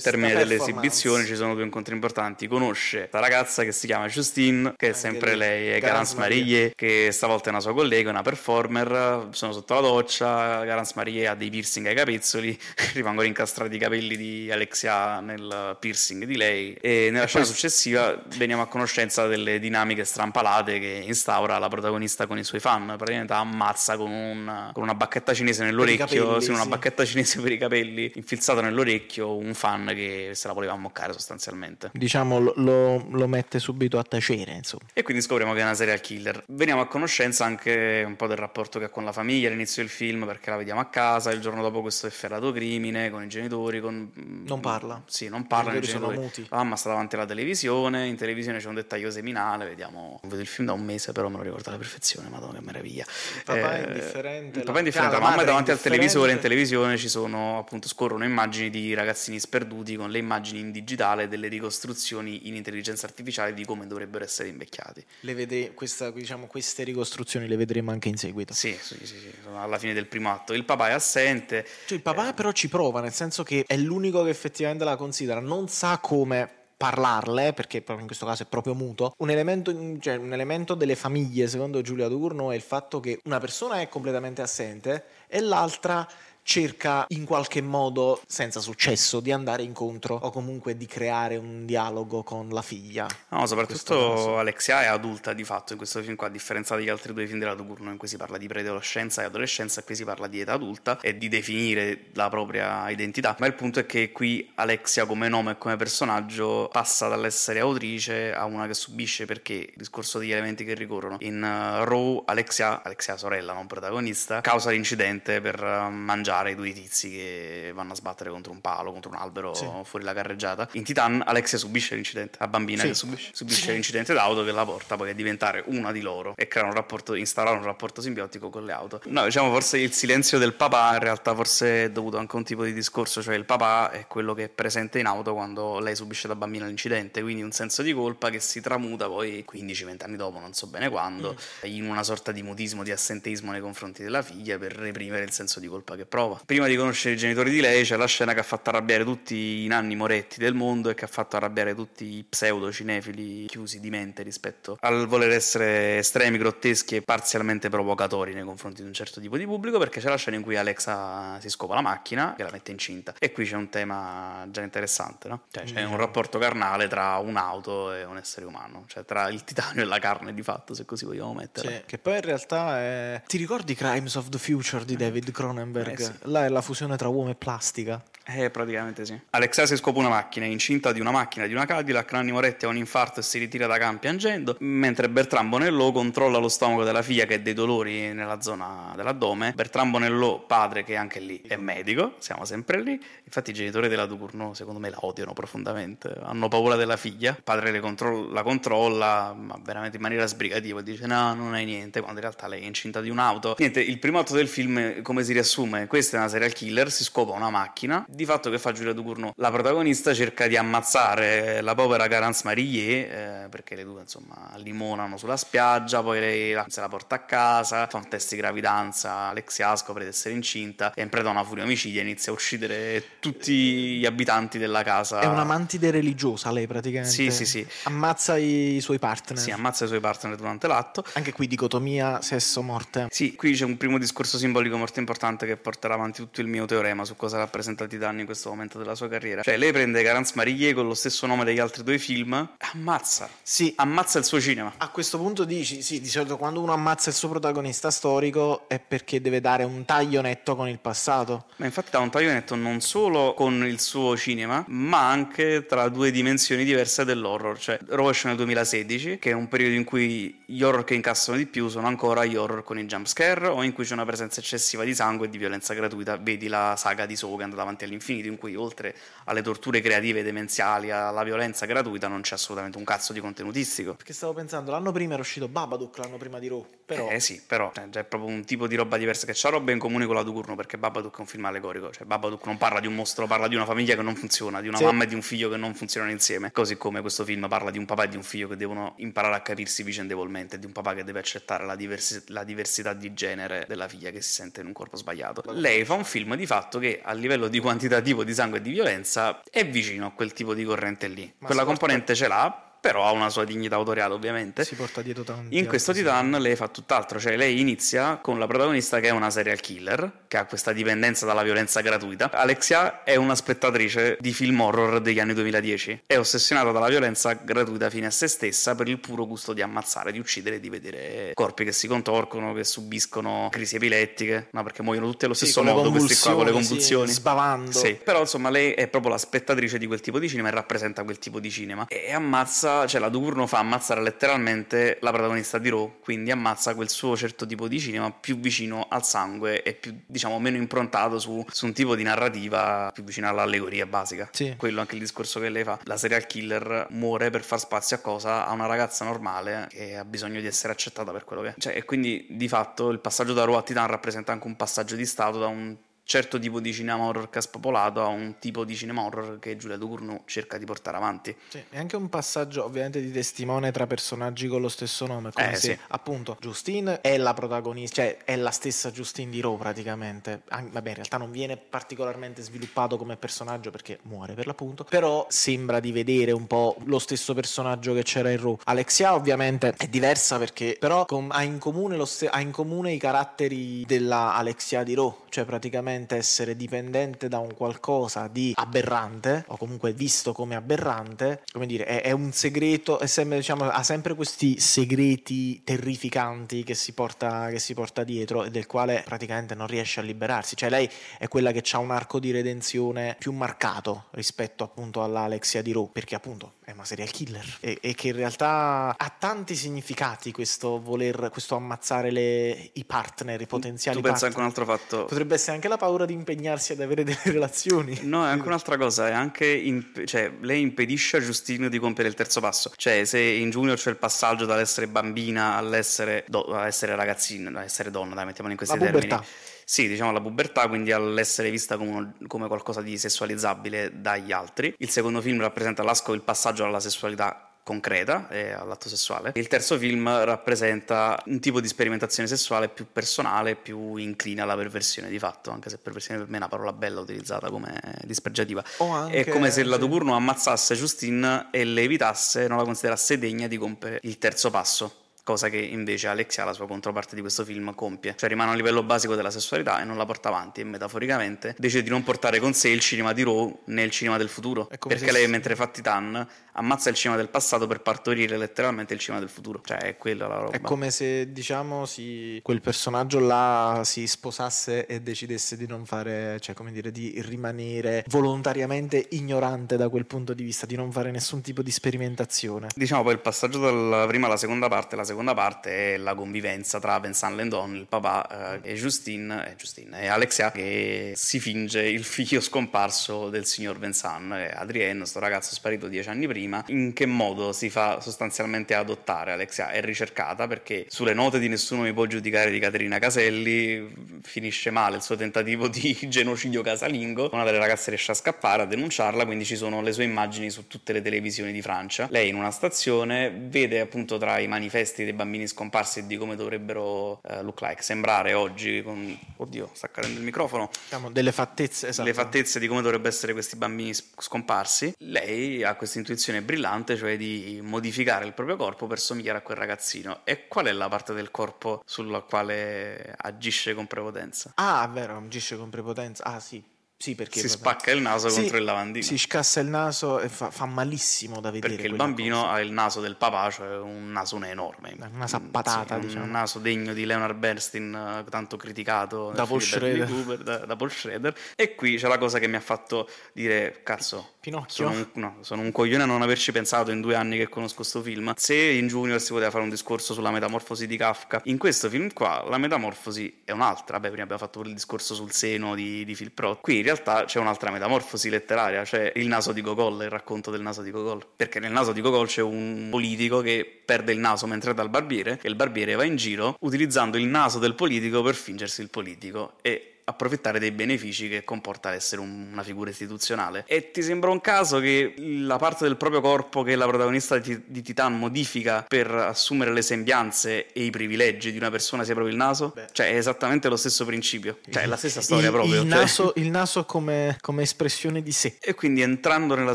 termine dell'esibizione, ci sono due incontri importanti. Conosce questa ragazza che si chiama Justine, che è sempre lei, è Garance Marie, che stavolta è una sua collega, una performer. Sono sotto la doccia, Garance Marie ha dei piercing ai capezzoli, rimangono incastrati i capelli di Alexia nel piercing di lei e nella scena successiva veniamo a conoscenza delle dinamiche strampalate che instaura la protagonista con i suoi fan, praticamente ammazza con, un, con una bacchetta cinese nell'orecchio, capelli, sì, una bacchetta cinese per i capelli infilzata nell'orecchio, un fan che se la voleva ammoccare sostanzialmente. Diciamo lo, lo mette subito a tacere, insomma. E quindi scopriamo che è una serial killer. Veniamo a conoscenza anche un po' del rapporto che ha con la famiglia all'inizio del film perché la vediamo a casa, il giorno dopo questo efferato crimine con i genitori, con... Non parla. Sì, non parla. I genitori sono muti. La mamma sta davanti alla televisione, in televisione c'è un dettaglio seminale, vediamo, vedo il film da un mese, però me lo ricordo alla perfezione, madonna che meraviglia. Il papà eh, è indifferente. Il papà è indifferente, la, la mamma è davanti al televisore, in televisione ci sono, appunto, scorrono immagini di ragazzini sperduti con le immagini in digitale delle ricostruzioni in intelligenza artificiale di come dovrebbero essere invecchiati. Le vede, questa, diciamo, queste ricostruzioni le vedremo anche in seguito. Sì, sì, sì, sì, alla fine del primo atto. Il papà è assente. Cioè, il papà eh, però ci prova, nel senso che è l'unico che effettivamente la considera, non sa come parlarle, perché in questo caso è proprio muto, un elemento, cioè un elemento delle famiglie, secondo Giulia Turno, è il fatto che una persona è completamente assente e l'altra cerca in qualche modo, senza successo, di andare incontro o comunque di creare un dialogo con la figlia. No, soprattutto Alexia è adulta di fatto in questo film qua, a differenza degli altri due film della Tucurno in cui si parla di preadolescenza e adolescenza, qui si parla di età adulta e di definire la propria identità. Ma il punto è che qui Alexia come nome e come personaggio passa dall'essere autrice a una che subisce perché il discorso degli elementi che ricorrono. In uh, Raw Alexia, Alexia sorella, non protagonista, causa l'incidente per uh, mangiare i due tizi che vanno a sbattere contro un palo, contro un albero sì. fuori la carreggiata. In Titan Alexia subisce l'incidente, la bambina sì. che subisce, subisce sì. l'incidente d'auto che la porta poi a diventare una di loro e creare un rapporto, instaurare un rapporto simbiotico con le auto. No, diciamo forse il silenzio del papà in realtà forse è dovuto anche a un tipo di discorso, cioè il papà è quello che è presente in auto quando lei subisce da bambina l'incidente, quindi un senso di colpa che si tramuta poi 15-20 anni dopo, non so bene quando, mm. in una sorta di mutismo, di assenteismo nei confronti della figlia per reprimere il senso di colpa che prova. Prima di conoscere i genitori di lei c'è la scena che ha fatto arrabbiare tutti i nanni moretti del mondo e che ha fatto arrabbiare tutti i pseudo cinefili chiusi di mente rispetto al voler essere estremi, grotteschi e parzialmente provocatori nei confronti di un certo tipo di pubblico perché c'è la scena in cui Alexa si scopa la macchina e la mette incinta e qui c'è un tema già interessante, no? Cioè c'è un rapporto carnale tra un'auto e un essere umano, cioè tra il titanio e la carne di fatto, se così vogliamo mettere. Sì, che poi in realtà è... Ti ricordi Crimes of the Future di David Cronenberg? Eh, sì. Là è la fusione tra uomo e plastica. Eh, praticamente sì. Alexia si scopa una macchina, è incinta di una macchina, di una Cadillac, Nanni Moretti ha un infarto e si ritira da campo piangendo, mentre Bertrand Bonello controlla lo stomaco della figlia che ha dei dolori nella zona dell'addome. Bertrand Bonello, padre che anche lì è medico, siamo sempre lì. Infatti i genitori della Ducournau secondo me la odiano profondamente, hanno paura della figlia. Il padre contro- la controlla, ma veramente in maniera sbrigativa, dice no, non hai niente, quando in realtà lei è incinta di un'auto. Niente, il primo atto del film, come si riassume? Questa è una serial killer, si scopa una macchina, di fatto che fa Giulia Ducournau? La protagonista cerca di ammazzare la povera Garance Marillier, eh, perché le due insomma limonano sulla spiaggia, poi lei se la porta a casa, fa un test di gravidanza, Alexia scopre di essere incinta e in preda a una furia omicidia inizia a uccidere tutti gli abitanti della casa. È una mantide religiosa lei praticamente. Sì, sì, sì. Ammazza i suoi partner. Sì, ammazza i suoi partner durante l'atto. Anche qui dicotomia sesso-morte. Sì, qui c'è un primo discorso simbolico molto importante che porterà avanti tutto il mio teorema su cosa rappresenta Titan in questo momento della sua carriera. Cioè lei prende Garance Marillier con lo stesso nome degli altri due film, ammazza. Sì. Ammazza il suo cinema. A questo punto dici, sì, di solito quando uno ammazza il suo protagonista storico è perché deve dare un taglio netto con il passato. Ma infatti dà un taglio netto non solo con il suo cinema, ma anche tra due dimensioni diverse dell'horror. Cioè, Rovescio nel 2016, che è un periodo in cui gli horror che incassano di più sono ancora gli horror con i jumpscare o in cui c'è una presenza eccessiva di sangue e di violenza gratuita. Vedi la saga di Saw che andata avanti all'infinito, in cui oltre alle torture creative demenziali, alla violenza gratuita, non c'è assolutamente un cazzo di contenutistico. Perché stavo pensando, l'anno prima era uscito Babadook, l'anno prima di Raw. Però... Eh sì, però cioè, è proprio un tipo di roba diversa che c'ha roba in comune con la Ducurno, perché Babadook è un film allegorico. Cioè, Babadook non parla di un mostro, parla di una famiglia che non funziona, di una sì. mamma e di un figlio che non funzionano insieme. Così come questo film parla di un papà e di un figlio che devono imparare a capirsi vicendevolmente, di un papà che deve accettare la, diversi- la diversità di genere della figlia che si sente in un corpo sbagliato. Lei fa un film di fatto che a livello di quantitativo di sangue e di violenza è vicino a quel tipo di corrente lì. Ma Quella componente ce l'ha, però ha una sua dignità autoriale ovviamente. Si porta dietro tanti. In questo Titan lei fa tutt'altro, cioè lei inizia con la protagonista che è una serial killer, che ha questa dipendenza dalla violenza gratuita. Alexia è una spettatrice di film horror degli anni 2010, è ossessionata dalla violenza gratuita fine a se stessa per il puro gusto di ammazzare, di uccidere, di vedere corpi che si contorcono, che subiscono crisi epilettiche, no perché muoiono tutti allo stesso sì, modo questi qua con le convulsioni. Sì, sbavando. Sì, però insomma lei è proprio la spettatrice di quel tipo di cinema e rappresenta quel tipo di cinema e ammazza ammazza, cioè la Ducurno fa ammazzare letteralmente la protagonista di Raw, quindi ammazza quel suo certo tipo di cinema più vicino al sangue e più, diciamo, meno improntato su, su un tipo di narrativa più vicino all'allegoria basica. Sì. Quello anche il discorso che lei fa. La serial killer muore per far spazio a cosa? A una ragazza normale che ha bisogno di essere accettata per quello che è. Cioè, e quindi di fatto il passaggio da Raw a Titan rappresenta anche un passaggio di stato da un certo tipo di cinema horror che ha spopolato a un tipo di cinema horror che Giulia Ducournau cerca di portare avanti. Sì, è anche un passaggio ovviamente di testimone tra personaggi con lo stesso nome, come eh, se sì. appunto Justine è la protagonista, cioè è la stessa Justine di Raw praticamente. Vabbè, in realtà non viene particolarmente sviluppato come personaggio perché muore per l'appunto, però sembra di vedere un po' lo stesso personaggio che c'era in Raw. Alexia ovviamente è diversa perché però ha in comune, st- ha in comune i caratteri della Alexia di Raw, cioè praticamente praticamente essere dipendente da un qualcosa di aberrante, o comunque visto come aberrante, come dire, è, è un segreto, è sempre, diciamo, ha sempre questi segreti terrificanti che si, porta, che si porta dietro e del quale praticamente non riesce a liberarsi. Cioè lei è quella che ha un arco di redenzione più marcato rispetto appunto all'Alexia di Ro, perché appunto è una serial killer e, e che in realtà ha tanti significati questo voler, questo ammazzare le, i partner, i potenziali tu pensi partner. anche un altro fatto? Potrebbe essere anche la paura di impegnarsi ad avere delle relazioni. No, è anche un'altra cosa, è anche imp- cioè, lei impedisce a Giustino di compiere il terzo passo. Cioè, se in Junior c'è il passaggio dall'essere bambina all'essere, do- all'essere ragazzina, all'essere donna, dai, mettiamolo in questi la termini. pubertà. Sì, diciamo la pubertà, quindi all'essere vista come, uno- come qualcosa di sessualizzabile dagli altri. Il secondo film rappresenta l'asco il passaggio alla sessualità concreta e all'atto sessuale. Il terzo film rappresenta un tipo di sperimentazione sessuale più personale, più incline alla perversione di fatto, anche se perversione per me è una parola bella utilizzata come dispregiativa. Anche- è come se la. Duburno ammazzasse Justine e le evitasse, non la considerasse degna di compiere il terzo passo. Cosa che invece Alexia, la sua controparte di questo film, compie. Cioè rimane a un livello basico della sessualità e non la porta avanti. E metaforicamente decide di non portare con sé il cinema di Raw nel cinema del futuro. Perché se- lei, mentre fa Titan, ammazza il cinema del passato per partorire letteralmente il cinema del futuro. Cioè, è quella la roba. È come se, diciamo, si, quel personaggio là si sposasse e decidesse di non fare, cioè, come dire, di rimanere volontariamente ignorante da quel punto di vista, di non fare nessun tipo di sperimentazione. Diciamo poi il passaggio dalla prima alla seconda parte, la seconda parte è la convivenza tra Vincent Lendon, il papà, eh, e Justine, eh, Justine, e Alexia che si finge il figlio scomparso del signor Vincent, e Adrien, sto ragazzo sparito dieci anni prima. In che modo si fa sostanzialmente adottare Alexia? È ricercata perché sulle note di Nessuno mi può giudicare di Caterina Caselli finisce male il suo tentativo di genocidio casalingo, una delle ragazze riesce a scappare, a denunciarla, quindi ci sono le sue immagini su tutte le televisioni di Francia. Lei in una stazione vede appunto tra i manifesti dei bambini scomparsi e di come dovrebbero eh, look like, sembrare oggi con... Oddio, sta cadendo il microfono. Diciamo, delle fattezze, esatto. Le fattezze di come dovrebbero essere questi bambini scomparsi. Lei ha questa intuizione brillante, cioè di modificare il proprio corpo per somigliare a quel ragazzino. E qual è la parte del corpo sulla quale agisce con prepotenza? Ah, vero, agisce con prepotenza. Ah, sì. Sì, perché si spacca il naso Sì, contro il lavandino. Si scassa il naso e fa, fa malissimo da vedere. perché il bambino cosa. ha il naso del papà, cioè un nasone enorme. Una sappatata, Sì, diciamo. Un naso degno di Leonard Bernstein, eh, tanto criticato Da Paul. Cooper, da, da Paul Schrader. E qui c'è la cosa che mi ha fatto dire, cazzo, Pinocchio. sono un, no, sono un coglione a non averci pensato in due anni che conosco questo film. Se in Junior si poteva fare un discorso sulla metamorfosi di Kafka, in questo film qua la metamorfosi è un'altra. Beh, prima abbiamo fatto pure il discorso sul seno di, di Phil Prot. Qui in realtà c'è un'altra metamorfosi letteraria, cioè il naso di Gogol, il racconto del naso di Gogol. Perché nel naso di Gogol c'è un politico che perde il naso mentre è dal barbiere e il barbiere va in giro utilizzando il naso del politico per fingersi il politico e approfittare dei benefici che comporta l'essere un- una figura istituzionale. E ti sembra un caso che la parte del proprio corpo che la protagonista di, di Titan modifica per assumere le sembianze e i privilegi di una persona sia proprio il naso? Beh. Cioè è esattamente lo stesso principio, cioè è la stessa storia il, proprio. Il cioè- naso, il naso come, come espressione di sé. e quindi entrando nella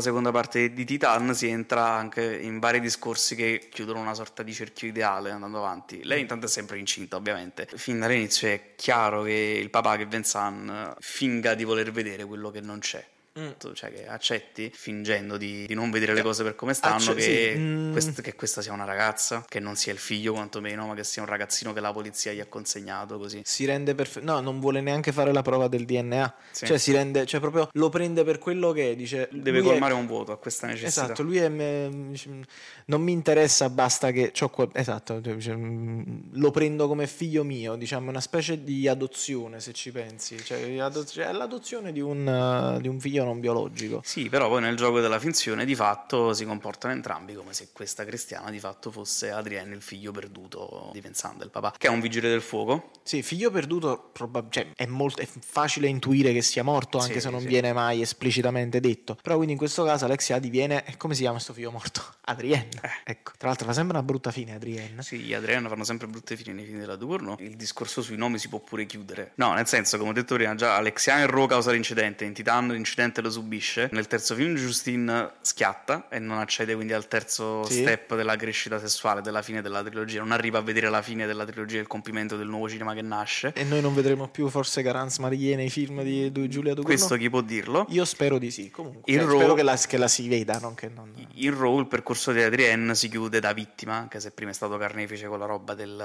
seconda parte di Titan si entra anche in vari discorsi che chiudono una sorta di cerchio ideale andando avanti. Lei intanto è sempre incinta ovviamente. Fin dall'inizio è chiaro che il papà che Vincent finga di voler vedere quello che non c'è. Mm. Cioè che accetti fingendo di, di non vedere le cose per come stanno, Acce- che, sì, mm. quest- che questa sia una ragazza, che non sia il figlio quantomeno, ma che sia un ragazzino che la polizia gli ha consegnato così. Si rende perfetto. No, non vuole neanche fare la prova del DNA. Sì. Cioè, si rende, cioè, proprio lo prende per quello che è. Dice, Deve lui è- colmare un vuoto a questa necessità. Esatto, lui è, non mi interessa, basta che c'ho qua- esatto, dice, mm, lo prendo come figlio mio, diciamo, una specie di adozione, se ci pensi, cioè, cioè, è l'adozione di un, di un figlio non biologico. Sì, però poi nel gioco della finzione di fatto si comportano entrambi come se questa cristiana di fatto fosse Adrienne, il figlio perduto di Vincent, del papà, che è un vigile del fuoco. Sì, figlio perduto probab- cioè, è, molto, è facile intuire che sia morto, anche Sì, se non sì. viene mai esplicitamente detto. Però quindi in questo caso Alexia diviene, eh, come si chiama questo figlio morto? Adrienne. Ecco, tra l'altro fa sempre una brutta fine Adrienne. Sì, Adrienne fanno sempre brutte fine nei film della turno. Il discorso sui nomi si può pure chiudere. No, nel senso, come ho detto prima, già Alexiano e Ro causa l'incidente. In Titan l'incidente costantemente lo subisce. Nel terzo film Justine schiatta e non accede quindi al terzo sì. step della crescita sessuale, della fine della trilogia, non arriva a vedere la fine della trilogia il compimento del nuovo cinema che nasce. E noi non vedremo più forse Garance Marie nei film di Giulia Ducournau? Questo chi può dirlo? Io spero di sì, comunque. Il cioè, spero che la, che la, si veda, non che non... Il Raw, il percorso di Adrienne si chiude da vittima, anche se prima è stato carnefice con la roba del,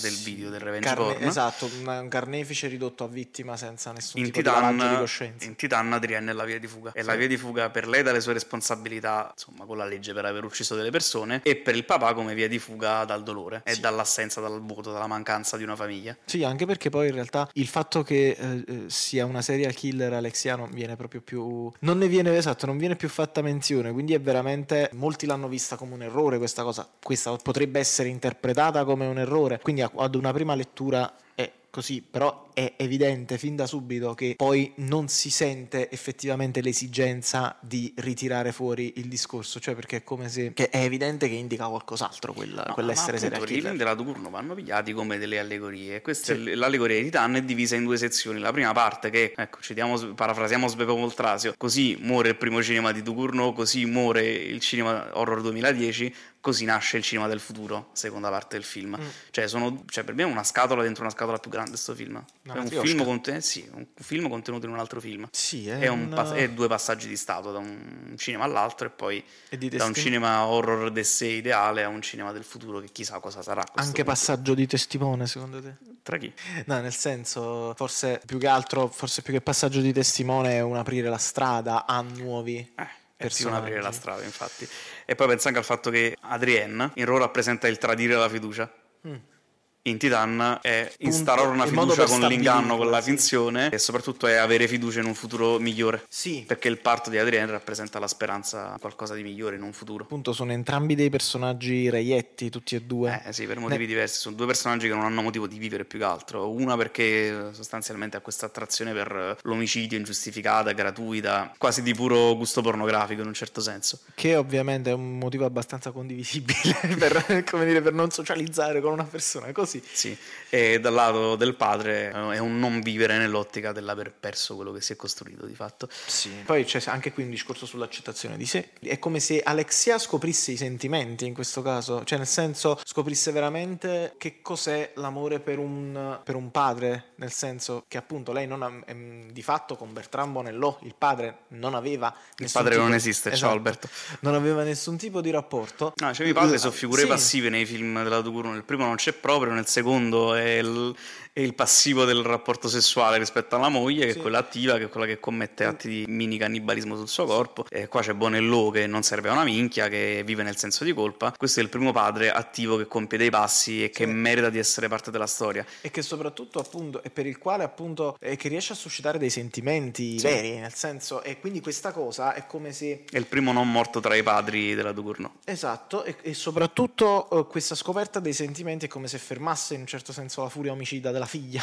del video, del revenge Carne- porn. Esatto, un carnefice ridotto a vittima senza nessun in tipo Titan, di coscienza. In Titan Adrienne è la via di fuga. È sì. la via di fuga per lei dalle sue responsabilità, insomma, con la legge per aver ucciso delle persone, e per il papà come via di fuga dal dolore sì. e dall'assenza, dal vuoto, dalla mancanza di una famiglia. Sì, anche perché poi in realtà il fatto che eh, eh sia una serial killer alexiano viene proprio più... Non ne viene, esatto, non viene più fatta menzione, quindi è veramente... Molti l'hanno vista come un errore questa cosa, questa potrebbe essere interpretata come un errore, quindi ad una prima lettura è così, però è evidente fin da subito che poi non si sente effettivamente l'esigenza di ritirare fuori il discorso, cioè perché è come se è evidente che indica qualcos'altro quella, no, quell'essere serial killer. Film della Turno vanno pigliati come delle allegorie. Questa sì. l'allegoria di Titan è divisa in due sezioni. La prima parte che, ecco, citiamo, parafrasiamo Svepo Moltrasio, così muore il primo cinema di Ducurno, così muore il cinema horror 2010, così nasce il cinema del futuro, seconda parte del film. Mm. Cioè, sono, cioè, per me è una scatola dentro una scatola più grande sto film. È un film, conten- sì, un film, contenuto in un altro film. Sì, è, è, un pass- è, due passaggi di stato, da un cinema all'altro e poi e da un cinema horror d'essere ideale a un cinema del futuro che chissà cosa sarà. Anche punto. passaggio di testimone secondo te? Tra chi? No, nel senso, forse più che altro, forse più che passaggio di testimone è un aprire la strada a nuovi... Eh per non aprire la strada, infatti. E poi pensa anche al fatto che Adrienne in Raw rappresenta il tradire la fiducia. Mm in Titan è instaurare una fiducia con l'inganno, con la finzione e soprattutto è avere fiducia in un futuro migliore. Sì. Perché il parto di Adrienne rappresenta la speranza in qualcosa di migliore in un futuro. Appunto sono entrambi dei personaggi reietti, tutti e due. Eh sì, per motivi ne... diversi. Sono due personaggi che non hanno motivo di vivere più che altro. Una perché sostanzialmente ha questa attrazione per l'omicidio ingiustificata, gratuita, quasi di puro gusto pornografico in un certo senso. Che ovviamente è un motivo abbastanza condivisibile per, dire, per non socializzare con una persona così sì. sì. E dal lato del padre è un non vivere nell'ottica dell'aver perso quello che si è costruito di fatto. Sì. Poi c'è anche qui un discorso sull'accettazione di sé. È come se Alexia scoprisse i sentimenti in questo caso, cioè nel senso scoprisse veramente che cos'è l'amore per un, per un padre, nel senso che appunto lei non ha, ehm, di fatto con Bertrand Bonello, il padre non aveva... Il padre tipo, non esiste, esatto, ciao Alberto. Non aveva nessun tipo di rapporto. No, cioè i padri sono figure sì. passive nei film della Ducuro, nel primo non c'è proprio, nel secondo è il, è il passivo del rapporto sessuale rispetto alla moglie, che sì. è quella attiva, che è quella che commette atti di mini cannibalismo sul suo corpo. E qua c'è Bonello che non serve a una minchia, che vive nel senso di colpa. Questo è il primo padre attivo che compie dei passi e che sì. merita di essere parte della storia. E che soprattutto appunto, e per il quale appunto, è che riesce a suscitare dei sentimenti sì. veri, nel senso, e quindi questa cosa è come se... È il primo non morto tra i padri della Ducurno. Esatto, e, e soprattutto uh, questa scoperta dei sentimenti è come se fermasse in un certo senso la furia omicida della figlia.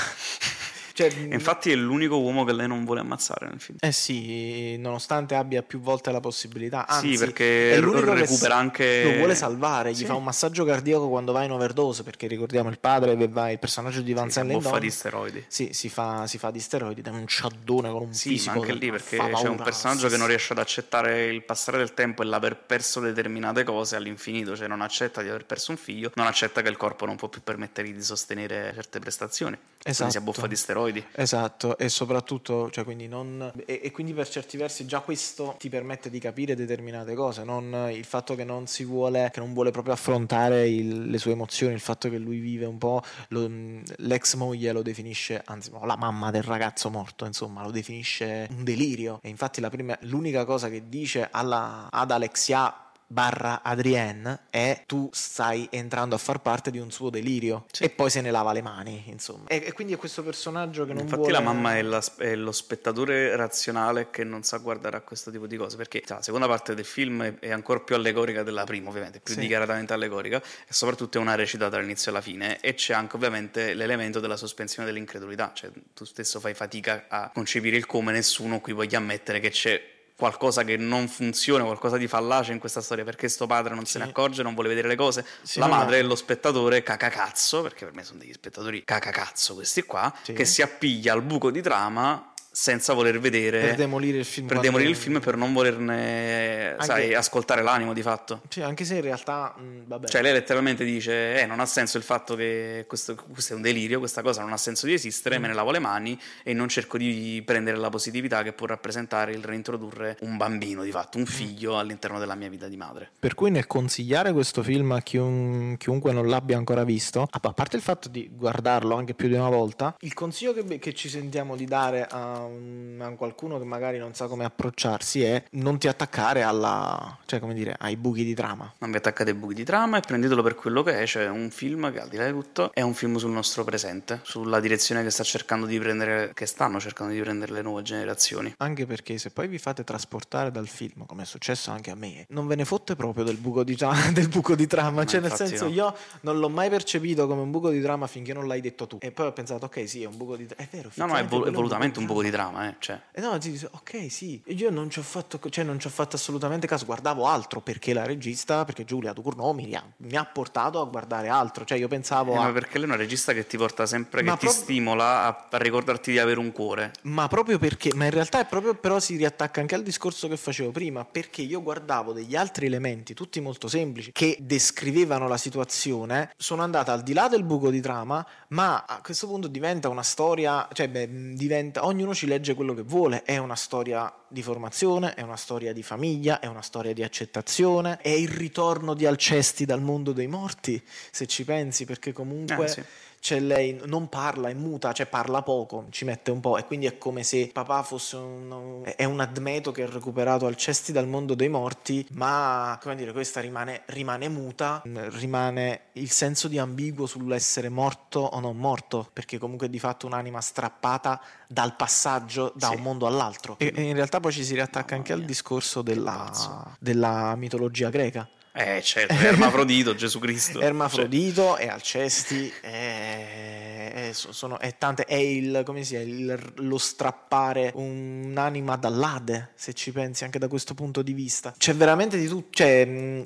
Cioè, infatti è l'unico uomo che lei non vuole ammazzare nel film. Eh sì, nonostante abbia più volte la possibilità. Anzi, sì, perché recupera anche. Lo vuole salvare, gli sì. fa un massaggio cardiaco quando va in overdose. Perché ricordiamo il padre va, il personaggio di Van sì, Zellendon. fa di steroidi. Sì, si fa, si fa di steroidi, da un ciaddone con un sì, fisico. Sì, anche lì perché c'è un personaggio che non riesce ad accettare il passare del tempo e l'aver perso determinate cose all'infinito. Cioè, non accetta di aver perso un figlio, non accetta che il corpo non può più permettergli di sostenere certe prestazioni. Esatto. Quindi si abbuffa di steroidi. Esatto, e soprattutto, cioè, quindi non, e, e, quindi per certi versi già questo ti permette di capire determinate cose, non il fatto che non si vuole, che non vuole proprio affrontare il, le sue emozioni, il fatto che lui vive un po', lo, l'ex moglie lo definisce, anzi la mamma del ragazzo morto, insomma, lo definisce un delirio. E infatti la prima, l'unica cosa che dice alla, ad Alexia barra Adrienne è tu stai entrando a far parte di un suo delirio sì. e poi se ne lava le mani insomma e, e quindi è questo personaggio che non infatti vuole... la mamma è, la, è, lo spettatore razionale che non sa guardare a questo tipo di cose perché cioè, la seconda parte del film è, è, ancora più allegorica della prima ovviamente più sì. dichiaratamente allegorica e soprattutto è una recita dall'inizio alla fine e c'è anche ovviamente l'elemento della sospensione dell'incredulità cioè tu stesso fai fatica a concepire il come nessuno qui voglia ammettere che c'è qualcosa che non funziona, qualcosa di fallace in questa storia, perché sto padre non sì. se ne accorge, non vuole vedere le cose. Sì, la madre no. è lo spettatore cacacazzo, perché per me sono degli spettatori cacacazzo questi qua, sì. che si appiglia al buco di trama senza voler vedere per demolire il film per demolire il film per non volerne anche, sai ascoltare l'animo di fatto sì, anche se in realtà mh, vabbè. cioè lei letteralmente dice eh non ha senso il fatto che questo, questo, è un delirio questa cosa non ha senso di esistere mm. me ne lavo le mani e non cerco di prendere la positività che può rappresentare il reintrodurre un bambino di fatto un mm. figlio mm. all'interno della mia vita di madre per cui nel consigliare questo film a chiun, chiunque non l'abbia ancora visto a parte il fatto di guardarlo anche più di una volta il consiglio che, che ci sentiamo di dare a un, a qualcuno che magari non sa come approcciarsi è non ti attaccare alla, cioè come dire, ai buchi di trama. Non vi attaccate ai buchi di trama e prendetelo per quello che è, cioè un film che al di là di tutto è un film sul nostro presente, sulla direzione che sta cercando di prendere, che stanno cercando di prendere le nuove generazioni. Anche perché se poi vi fate trasportare dal film, come è successo anche a me, non ve ne fotte proprio del buco di, tra- del buco di trama, Ma cioè nel senso no. io non l'ho mai percepito come un buco di trama finché non l'hai detto tu. E poi ho pensato, ok, sì, è un buco di trama. È vero, No, no, è, vol- è volutamente un buco di trama, eh. Cioè. E no, ti dice, ok, sì. Io non ci ho fatto, cioè non ci ho fatto assolutamente caso. Guardavo altro perché la regista, perché Giulia Ducournau mi, mi, ha portato a guardare altro. Cioè io pensavo. Eh, a... Ma perché lei è una regista che ti porta sempre, ma che pro... ti stimola a, a, ricordarti di avere un cuore. Ma proprio perché, ma in realtà è proprio, però si riattacca anche al discorso che facevo prima. Perché io guardavo degli altri elementi, tutti molto semplici, che descrivevano la situazione. Sono andata al di là del buco di trama, ma a questo punto diventa una storia, cioè beh, diventa, ognuno legge quello che vuole, è una storia di formazione, è una storia di famiglia, è una storia di accettazione, è il ritorno di Alcesti dal mondo dei morti, se ci pensi, perché comunque... Eh, sì cioè lei non parla, è muta, cioè parla poco, ci mette un po' e quindi è come se papà fosse un, è un admeto che ha recuperato al cesti dal mondo dei morti, ma come dire, questa rimane, rimane muta, rimane il senso di ambiguo sull'essere morto o non morto, perché comunque è di fatto un'anima strappata dal passaggio da sì. un mondo all'altro. E, e, in realtà poi ci si riattacca anche al discorso della, della mitologia greca eh, certo, Ermafrodito, Gesù Cristo. Ermafrodito cioè. e Alcesti, è, è, sono, è, tante, è il, come si dice, lo strappare un'anima dall'Ade, se ci pensi anche da questo punto di vista. C'è veramente di tutto, cioè, mh,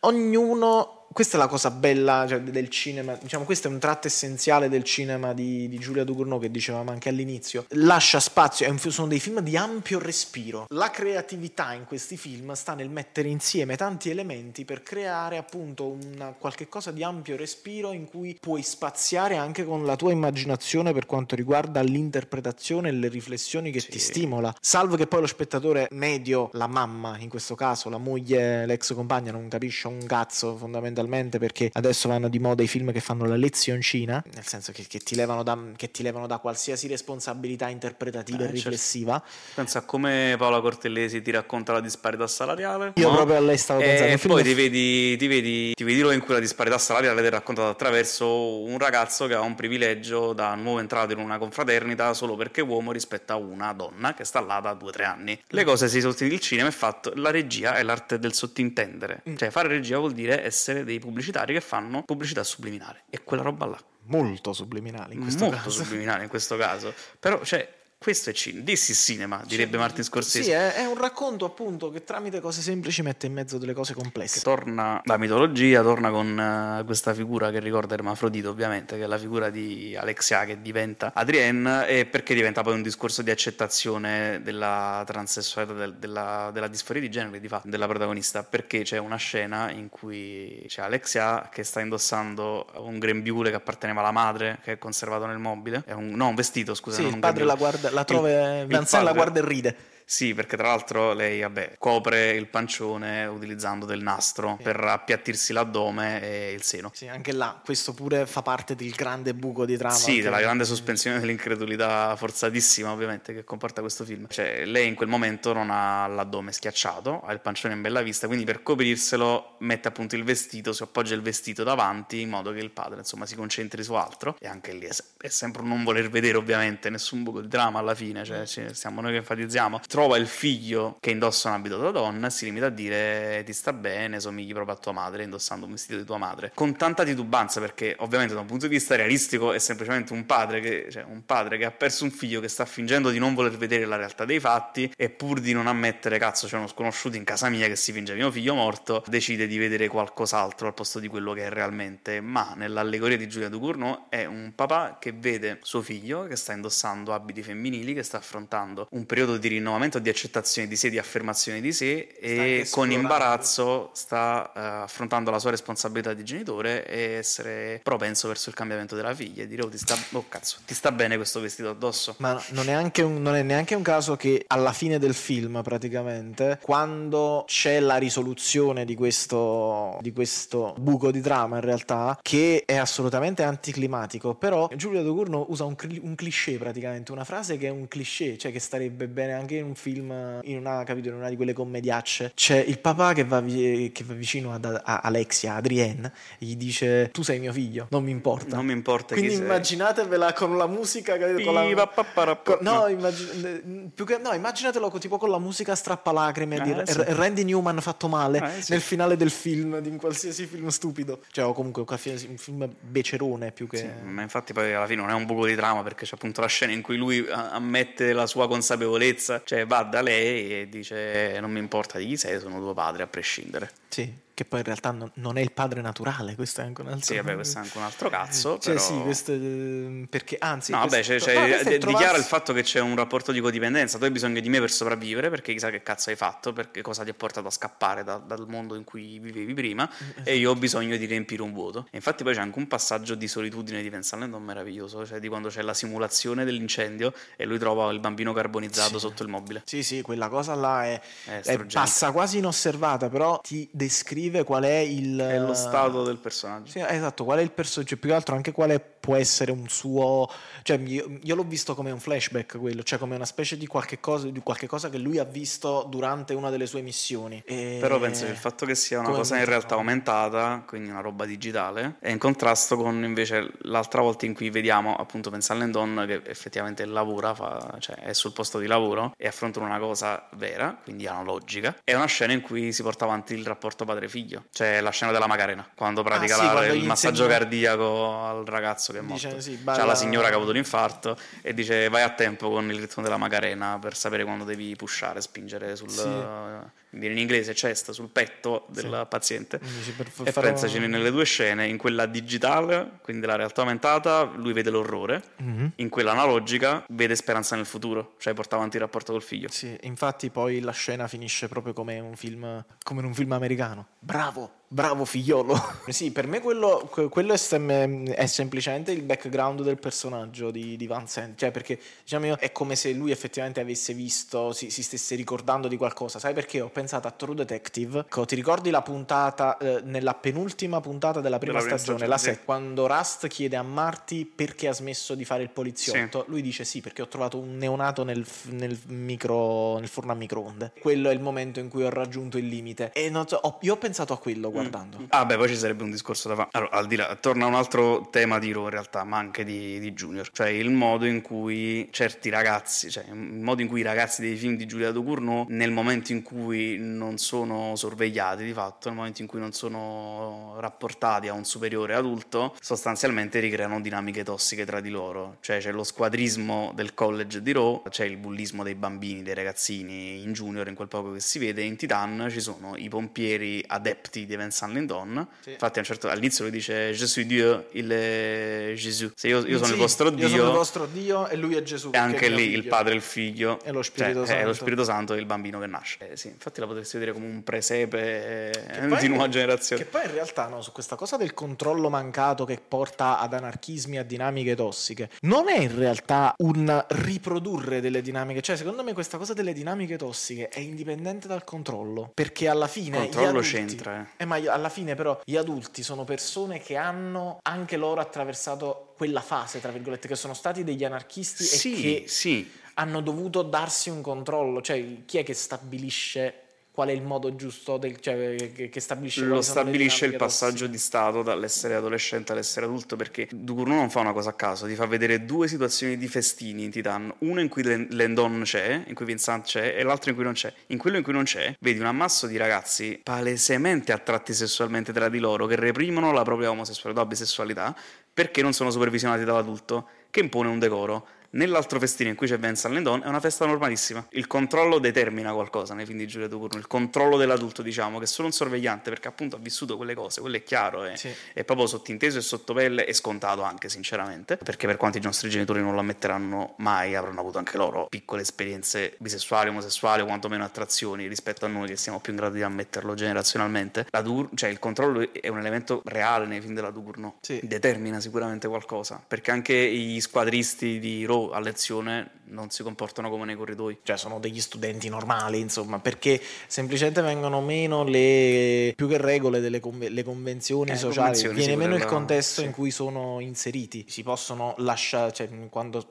ognuno questa è la cosa bella cioè, del cinema, diciamo questo è un tratto essenziale del cinema di, di Giulia Ducournau che dicevamo anche all'inizio, lascia spazio, un, sono dei film di ampio respiro, la creatività in questi film sta nel mettere insieme tanti elementi per creare appunto una, qualche cosa di ampio respiro in cui puoi spaziare anche con la tua immaginazione per quanto riguarda l'interpretazione e le riflessioni che sì. ti stimola, salvo che poi lo spettatore medio, la mamma in questo caso, la moglie, l'ex compagna non capisce un cazzo fondamentalmente fondamentalmente perché adesso vanno di moda i film che fanno la lezioncina, nel senso che, che, ti, levano da, che ti, levano da, qualsiasi responsabilità interpretativa eh, e certo. riflessiva. Certo. Pensa a come Paola Cortellesi ti racconta la disparità salariale. Io no? proprio a lei stavo pensando. E poi ti vedi, ti, vedi, ti vedi in cui la disparità salariale è raccontata attraverso un ragazzo che ha un privilegio da nuovo entrato in una confraternita solo perché uomo rispetto a una donna che sta là da due o tre anni. Le cose si sono il cinema è fatto, la regia è l'arte del sottintendere. Mm. Cioè fare regia vuol dire essere dei pubblicitari che fanno pubblicità subliminale. E quella roba là. Molto subliminale in questo Molto caso. Molto subliminale in questo caso. Però, cioè, questo è cinema, this is cinema, direbbe cioè, Martin Scorsese. Sì, è, un racconto appunto che tramite cose semplici mette in mezzo delle cose complesse. Che torna la mitologia, torna con uh, questa figura che ricorda Ermafrodito ovviamente, che è la figura di Alexia che diventa Adrienne e perché diventa poi un discorso di accettazione della transessualità, del, della, della, disforia di genere di fatto, della protagonista, perché c'è una scena in cui c'è Alexia che sta indossando un grembiule che apparteneva alla madre, che è conservato nel mobile, un, no un vestito scusa. Sì, il padre la guarda la trova, Vincent la guarda e ride. Sì, perché tra l'altro lei vabbè, copre il pancione utilizzando del nastro sì. per appiattirsi l'addome e il seno. Sì, anche là, questo pure fa parte del grande buco di trama. Sì, della grande sospensione dell'incredulità forzatissima, ovviamente, che comporta questo film. Cioè, lei in quel momento non ha l'addome schiacciato, ha il pancione in bella vista, quindi per coprirselo mette appunto il vestito, si appoggia il vestito davanti in modo che il padre, insomma, si concentri su altro. E anche lì è, è sempre un non voler vedere, ovviamente, nessun buco di trama alla fine, cioè, siamo noi che enfatizziamo trova il figlio che indossa un abito da donna e si limita a dire ti sta bene, somigli proprio a tua madre indossando un vestito di tua madre. Con tanta titubanza perché ovviamente da un punto di vista realistico è semplicemente un padre che, cioè, un padre che ha perso un figlio che sta fingendo di non voler vedere la realtà dei fatti e pur di non ammettere cazzo c'è uno sconosciuto in casa mia che si finge mio figlio morto, decide di vedere qualcos'altro al posto di quello che è realmente. Ma nell'allegoria di Giulia Ducournau è un papà che vede suo figlio che sta indossando abiti femminili, che sta affrontando un periodo di rinnovamento, di accettazione di sé, di affermazione di sé e con imbarazzo sta uh, affrontando la sua responsabilità di genitore e essere propenso verso il cambiamento della figlia e dire oh ti sta, oh, cazzo, ti sta bene questo vestito addosso. Ma non è, un, non è neanche un caso che alla fine del film praticamente quando c'è la risoluzione di questo, di questo buco di trama in realtà che è assolutamente anticlimatico però Giulia Ducournau usa un, un cliché praticamente una frase che è un cliché cioè che starebbe bene anche in un film in una, capito, in una di quelle commediacce c'è il papà che va, vi, che va vicino ad, a Alexia Adrienne gli dice tu sei mio figlio non mi importa non mi importa quindi immaginatevela con la musica con la... Con, no, immagin... che... no, immaginatelo tipo con la musica strappalacrime ah, di sì. Randy Newman fatto male ah, sì. nel finale del film di un qualsiasi film stupido cioè o comunque un film becerone più che sì, ma infatti poi alla fine non è un buco di trama perché c'è appunto la scena in cui lui ammette la sua consapevolezza cioè va da lei e dice non mi importa di chi sei sono tuo padre a prescindere sì che poi in realtà non, non, è il padre naturale, questo è anche un altro Sì, vabbè, questo è anche un altro cazzo. Cioè, però... sì, questo è... perché anzi. No, vabbè, cioè, cioè, d- dichiara il fatto che c'è un rapporto di codipendenza. Tu hai bisogno di me per sopravvivere, perché chissà che cazzo hai fatto, perché cosa ti ha portato a scappare da, dal mondo in cui vivevi prima, esatto. e io ho bisogno di riempire un vuoto. E infatti, poi c'è anche un passaggio di solitudine di Vincent meraviglioso, cioè di quando c'è la simulazione dell'incendio e lui trova il bambino carbonizzato sì. sotto il mobile. Sì, sì, quella cosa là è, è, è passa quasi inosservata, però ti descrive qual è il. È lo stato del personaggio. Sì, esatto, qual è il personaggio, cioè, più che altro anche quale può essere un suo... Cioè, io, io, l'ho visto come un flashback quello, cioè come una specie di qualche, cosa, di qualche cosa che lui ha visto durante una delle sue missioni. E... Però penso che il fatto che sia una cosa in realtà aumentata, quindi una roba digitale, è in contrasto con invece l'altra volta in cui vediamo appunto Vincent Landon che effettivamente lavora, fa, cioè è sul posto di lavoro e affrontano una cosa vera, quindi analogica. È una scena in cui si porta avanti il rapporto padre-figlio, cioè la scena della Macarena, quando pratica ah, sì, la, quando il massaggio insegna... cardiaco al ragazzo che è morto. Dice, sì, balla... C'ha la signora che ha avuto l'infarto e dice vai a tempo con il ritmo della Macarena per sapere quando devi pushare, spingere sul... Sì viene in inglese chest sul petto del sì. paziente per, per e pensaci nelle due scene in quella digitale quindi la realtà aumentata lui vede l'orrore mm-hmm. in quella analogica vede speranza nel futuro cioè porta avanti il rapporto col figlio sì infatti poi la scena finisce proprio come un film come in un film americano bravo Bravo figliolo. sì, per me quello, quello è, sem- è, semplicemente il background del personaggio di, di Van Sant. Cioè, perché diciamo io, è come se lui effettivamente avesse visto, si, si, stesse ricordando di qualcosa. Sai perché? Ho pensato a True Detective. Ti ricordi la puntata, eh, nella penultima puntata della prima, della stagione, la 7, quando Rust chiede a Marty perché ha smesso di fare il poliziotto? Sì. Lui dice sì, perché ho trovato un neonato nel, nel, micro, nel forno a microonde. Quello è il momento in cui ho raggiunto il limite. E so, ho, io ho pensato a quello guardando. Ah, beh, poi ci sarebbe un discorso da fare. Allora, al di là, torna un altro tema di Raw in realtà, ma anche di, di, Junior. Cioè il modo in cui certi ragazzi, cioè il modo in cui i ragazzi dei film di Giulia Ducournau, nel momento in cui non sono sorvegliati di fatto, nel momento in cui non sono rapportati a un superiore adulto, sostanzialmente ricreano dinamiche tossiche tra di loro. Cioè c'è lo squadrismo del college di Raw, c'è il bullismo dei bambini, dei ragazzini in Junior, in quel poco che si vede. In Titan ci sono i pompieri adepti di Vincent Lindon. Sì. Infatti, certo, all'inizio lui dice: Je suis Dieu, il è Gesù. Se io, io sono sì, il vostro Dio. Io sono il vostro Dio e lui è Gesù. E anche lì il padre il figlio. E lo Spirito cioè, Santo. È lo Spirito Santo e il bambino che nasce. Eh, sì, infatti la potresti vedere come un presepe eh, di nuova generazione. Che poi in realtà, no, su questa cosa del controllo mancato che porta ad anarchismi, a dinamiche tossiche, non è in realtà un riprodurre delle dinamiche. Cioè, secondo me, questa cosa delle dinamiche tossiche è indipendente dal controllo. Perché alla fine. Il controllo adulti, c'entra. Eh. eh ma alla fine, però, gli adulti sono persone che hanno anche loro attraversato quella fase, tra virgolette, che sono stati degli anarchisti sì, e che sì. hanno dovuto darsi un controllo. Cioè, chi è che stabilisce qual è il modo giusto del, cioè, che, che, stabilisce lo stabilisce il passaggio di stato dall'essere adolescente all'essere adulto perché Dukurno non fa una cosa a caso ti fa vedere due situazioni di festini in Titan una in cui Lendon c'è in cui Vincent c'è e l'altra in cui non c'è. In quello in cui non c'è vedi un ammasso di ragazzi palesemente attratti sessualmente tra di loro che reprimono la propria omosessualità o bisessualità perché non sono supervisionati dall'adulto che impone un decoro Nell'altro festino in cui c'è Vincent Lendon è una festa normalissima. Il controllo determina qualcosa nei film di Giulia Ducurno, il controllo dell'adulto, diciamo, che è solo un sorvegliante perché appunto ha vissuto quelle cose, quello è chiaro, è, sì. è proprio sottinteso e sottopelle e scontato anche, sinceramente, perché per quanti i nostri genitori non lo ammetteranno mai, avranno avuto anche loro piccole esperienze bisessuali, omosessuali o quantomeno attrazioni rispetto a noi che siamo più in grado di ammetterlo generazionalmente. La Dur- cioè il controllo è un elemento reale nei film della Ducurno, sì. determina sicuramente qualcosa, perché anche gli squadristi di Roma a lezione non si comportano come nei corridoi. Cioè sono degli studenti normali, insomma, perché semplicemente vengono meno le più che regole delle conve- le convenzioni eh, sociali, convenzioni viene meno il contesto sì. in cui sono inseriti. Si possono lasciare, cioè quando,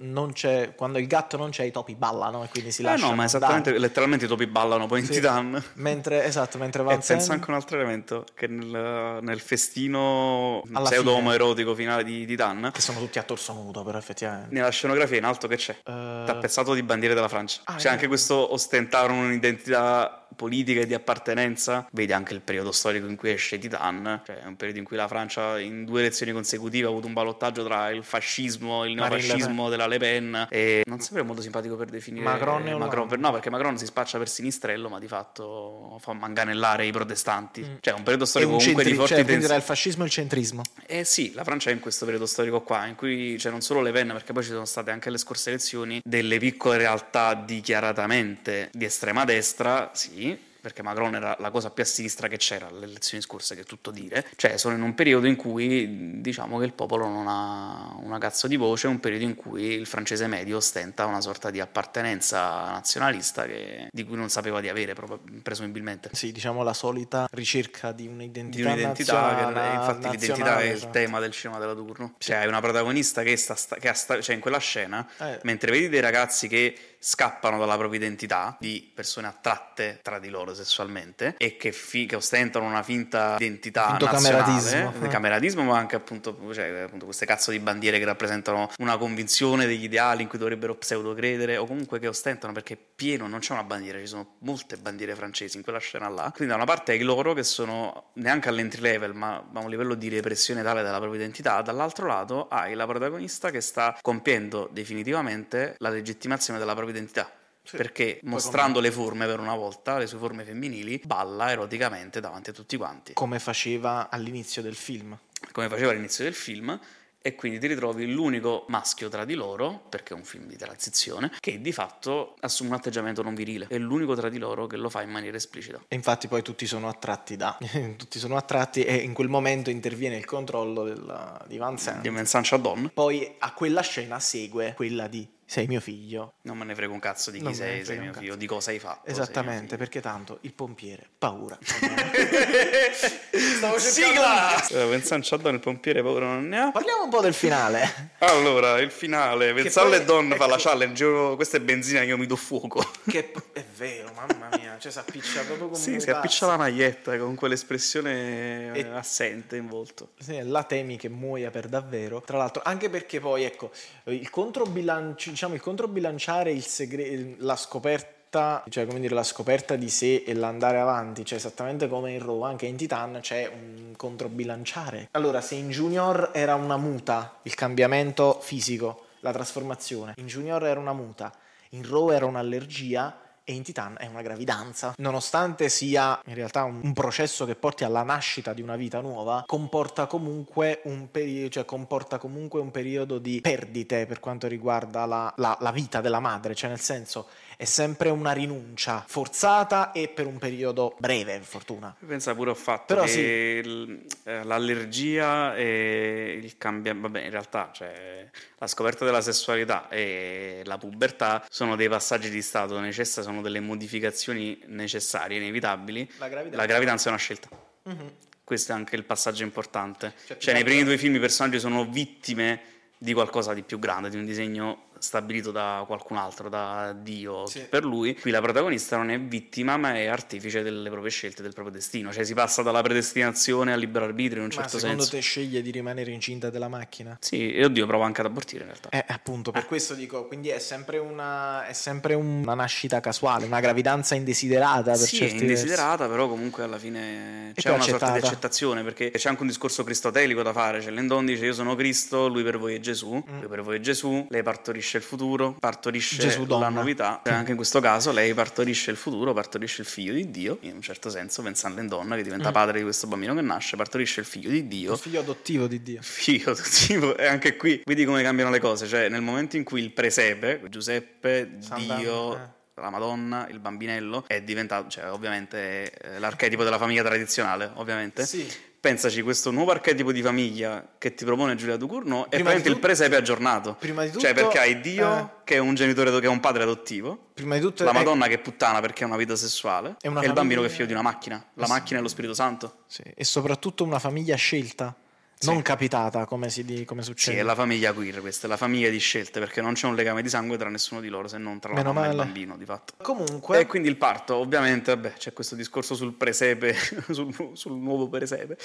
quando, il gatto non c'è i topi ballano e quindi si eh lasciano. no, ma esattamente, andare. letteralmente i topi ballano poi in sì. Titan. Mentre, esatto, mentre va E penso anche un altro elemento, che nel, nel festino pseudo-erotico finale di Titan. Che sono tutti a torso nudo, però effettivamente. Nella scenografia in alto che c'è? Uh... Tappezato di bandiere della Francia. Ah, c'è anche questo ostentare un'identità politica e di appartenenza. Vedi anche il periodo storico in cui esce Titan, cioè è un periodo in cui la Francia in due elezioni consecutive ha avuto un ballottaggio tra il fascismo e il neofascismo della Le Pen e non sempre molto simpatico per definire Macron, Macron per, no perché Macron si spaccia per sinistrello ma di fatto fa manganellare i protestanti mm. cioè un periodo storico un comunque centri, di forti cioè, tens- tra il fascismo e il centrismo eh sì la Francia è in questo periodo storico qua in cui c'è non solo Le Pen perché poi ci sono state anche le scorse elezioni delle piccole realtà dichiaratamente di estrema destra sì perché Macron era la cosa più a sinistra che c'era alle elezioni scorse, che è tutto dire, cioè sono in un periodo in cui diciamo che il popolo non ha una cazzo di voce, un periodo in cui il francese medio ostenta una sorta di appartenenza nazionalista che, di cui non sapeva di avere, presumibilmente. Sì, diciamo la solita ricerca di un'identità, di un'identità che infatti l'identità è il tema del cinema della Turno. Cioè hai una protagonista che, sta, che sta, cioè in quella scena, eh. mentre vedi dei ragazzi che scappano dalla propria identità di persone attratte tra di loro sessualmente e che, fi- che ostentano una finta identità Finto nazionale, cameratismo, eh. cameratismo ma anche appunto, cioè, appunto, queste cazzo di bandiere che rappresentano una convinzione degli ideali in cui dovrebbero pseudo credere o comunque che ostentano perché è pieno, non c'è una bandiera, ci sono molte bandiere francesi in quella scena là. Quindi da una parte hai loro che sono neanche all'entry level ma a un livello di repressione tale della propria identità, dall'altro lato hai la protagonista che sta compiendo definitivamente la legittimazione della propria identità. Sì. Perché mostrando come... le forme per una volta, le sue forme femminili, balla eroticamente davanti a tutti quanti. Come faceva all'inizio del film. Come faceva all'inizio del film, e quindi ti ritrovi l'unico maschio tra di loro, perché è un film di transizione, che di fatto assume un atteggiamento non virile. È l'unico tra di loro che lo fa in maniera esplicita. E infatti poi tutti sono attratti da... tutti sono attratti e in quel momento interviene il controllo della, di Vincent. Di Vincent Chardon. Poi a quella scena segue quella di sei mio figlio. Non me ne frego un cazzo di chi non sei, sei mio figlio, di cosa hai fatto. Esattamente, perché tanto il pompiere, paura. Stavo Sigla! Eh, Vincent Chardon, il pompiere, paura non ne ha. Parliamo un po' del finale. Allora, il finale. Vincent e Don ecco, fa la challenge, io, questa è benzina, io mi do fuoco. Che è vero, mamma mia, cioè si appiccia proprio come Sì, si appiccia la maglietta con quell'espressione e... assente in volto. Sì, la temi che muoia per davvero. Tra l'altro, anche perché poi, ecco, il controbilancio diciamo, il controbilanciare il segre- la scoperta cioè come dire la scoperta di sé e l'andare avanti, cioè esattamente come in Raw, anche in Titan c'è un controbilanciare. Allora, se in Junior era una muta, il cambiamento fisico, la trasformazione, in Junior era una muta, in Raw era un'allergia, e in Titan è una gravidanza. Nonostante sia in realtà un, un processo che porti alla nascita di una vita nuova, comporta comunque un, peri- cioè comporta comunque un periodo di perdite per quanto riguarda la, la, la vita della madre, cioè nel senso è sempre una rinuncia forzata e per un periodo breve, fortuna. Pensa pure al fatto Però che sì. Eh, l'allergia e il cambiamento, vabbè in realtà cioè, la scoperta della sessualità e la pubertà sono dei passaggi di stato necessari, sono delle modificazioni necessarie, inevitabili. La gravidanza, la gravidanza è una scelta. Mm-hmm. Questo è anche il passaggio importante. Cioè, cioè nei primi due film i personaggi sono vittime di qualcosa di più grande, di un disegno stabilito da qualcun altro, da Dio sì. per lui. Qui la protagonista non è vittima, ma è artefice delle proprie scelte, del proprio destino. Cioè si passa dalla predestinazione al libero arbitrio in un certo secondo senso. Secondo te sceglie di rimanere incinta della macchina? Sì, e oddio, prova anche ad abortire in realtà. Eh, appunto, per eh. questo dico, quindi è sempre, una, è sempre una nascita casuale, una gravidanza indesiderata. Per sì, è indesiderata, versi. però comunque alla fine c'è una accettata. sorta di accettazione, perché c'è anche un discorso cristotelico da fare. Cioè, Lendon dice io sono Cristo, lui per voi è Gesù, mm. lui per voi è Gesù, lei partorisce il futuro, partorisce Gesù la novità. E anche in questo caso lei partorisce il futuro, partorisce il figlio di Dio, in un certo senso, pensando in donna che diventa mm. padre di questo bambino che nasce, partorisce il figlio di Dio. Il figlio adottivo di Dio. Figlio adottivo, e anche qui vedi come cambiano le cose. Cioè, nel momento in cui il presepe, Giuseppe, Santa Dio... Eh la Madonna, il bambinello, è diventato, cioè ovviamente è l'archetipo della famiglia tradizionale, ovviamente. Sì pensaci questo nuovo archetipo di famiglia che ti propone Giulia Ducurno è praticamente il presepe aggiornato. Prima di tutto, cioè perché hai Dio eh, che è un genitore che è un padre adottivo. Prima di tutto la Madonna è, che è puttana perché è una vita sessuale e il bambino che è figlio di una macchina. La sì. macchina è lo Spirito Santo. Sì. E soprattutto una famiglia scelta sì. non capitata come, si come succede. Sì, è la famiglia queer questa, è la famiglia di scelte perché non c'è un legame di sangue tra nessuno di loro se non tra la Meno mamma male. e il bambino di fatto. Comunque... E quindi il parto, ovviamente, vabbè, c'è questo discorso sul presepe, sul, sul, nuovo presepe,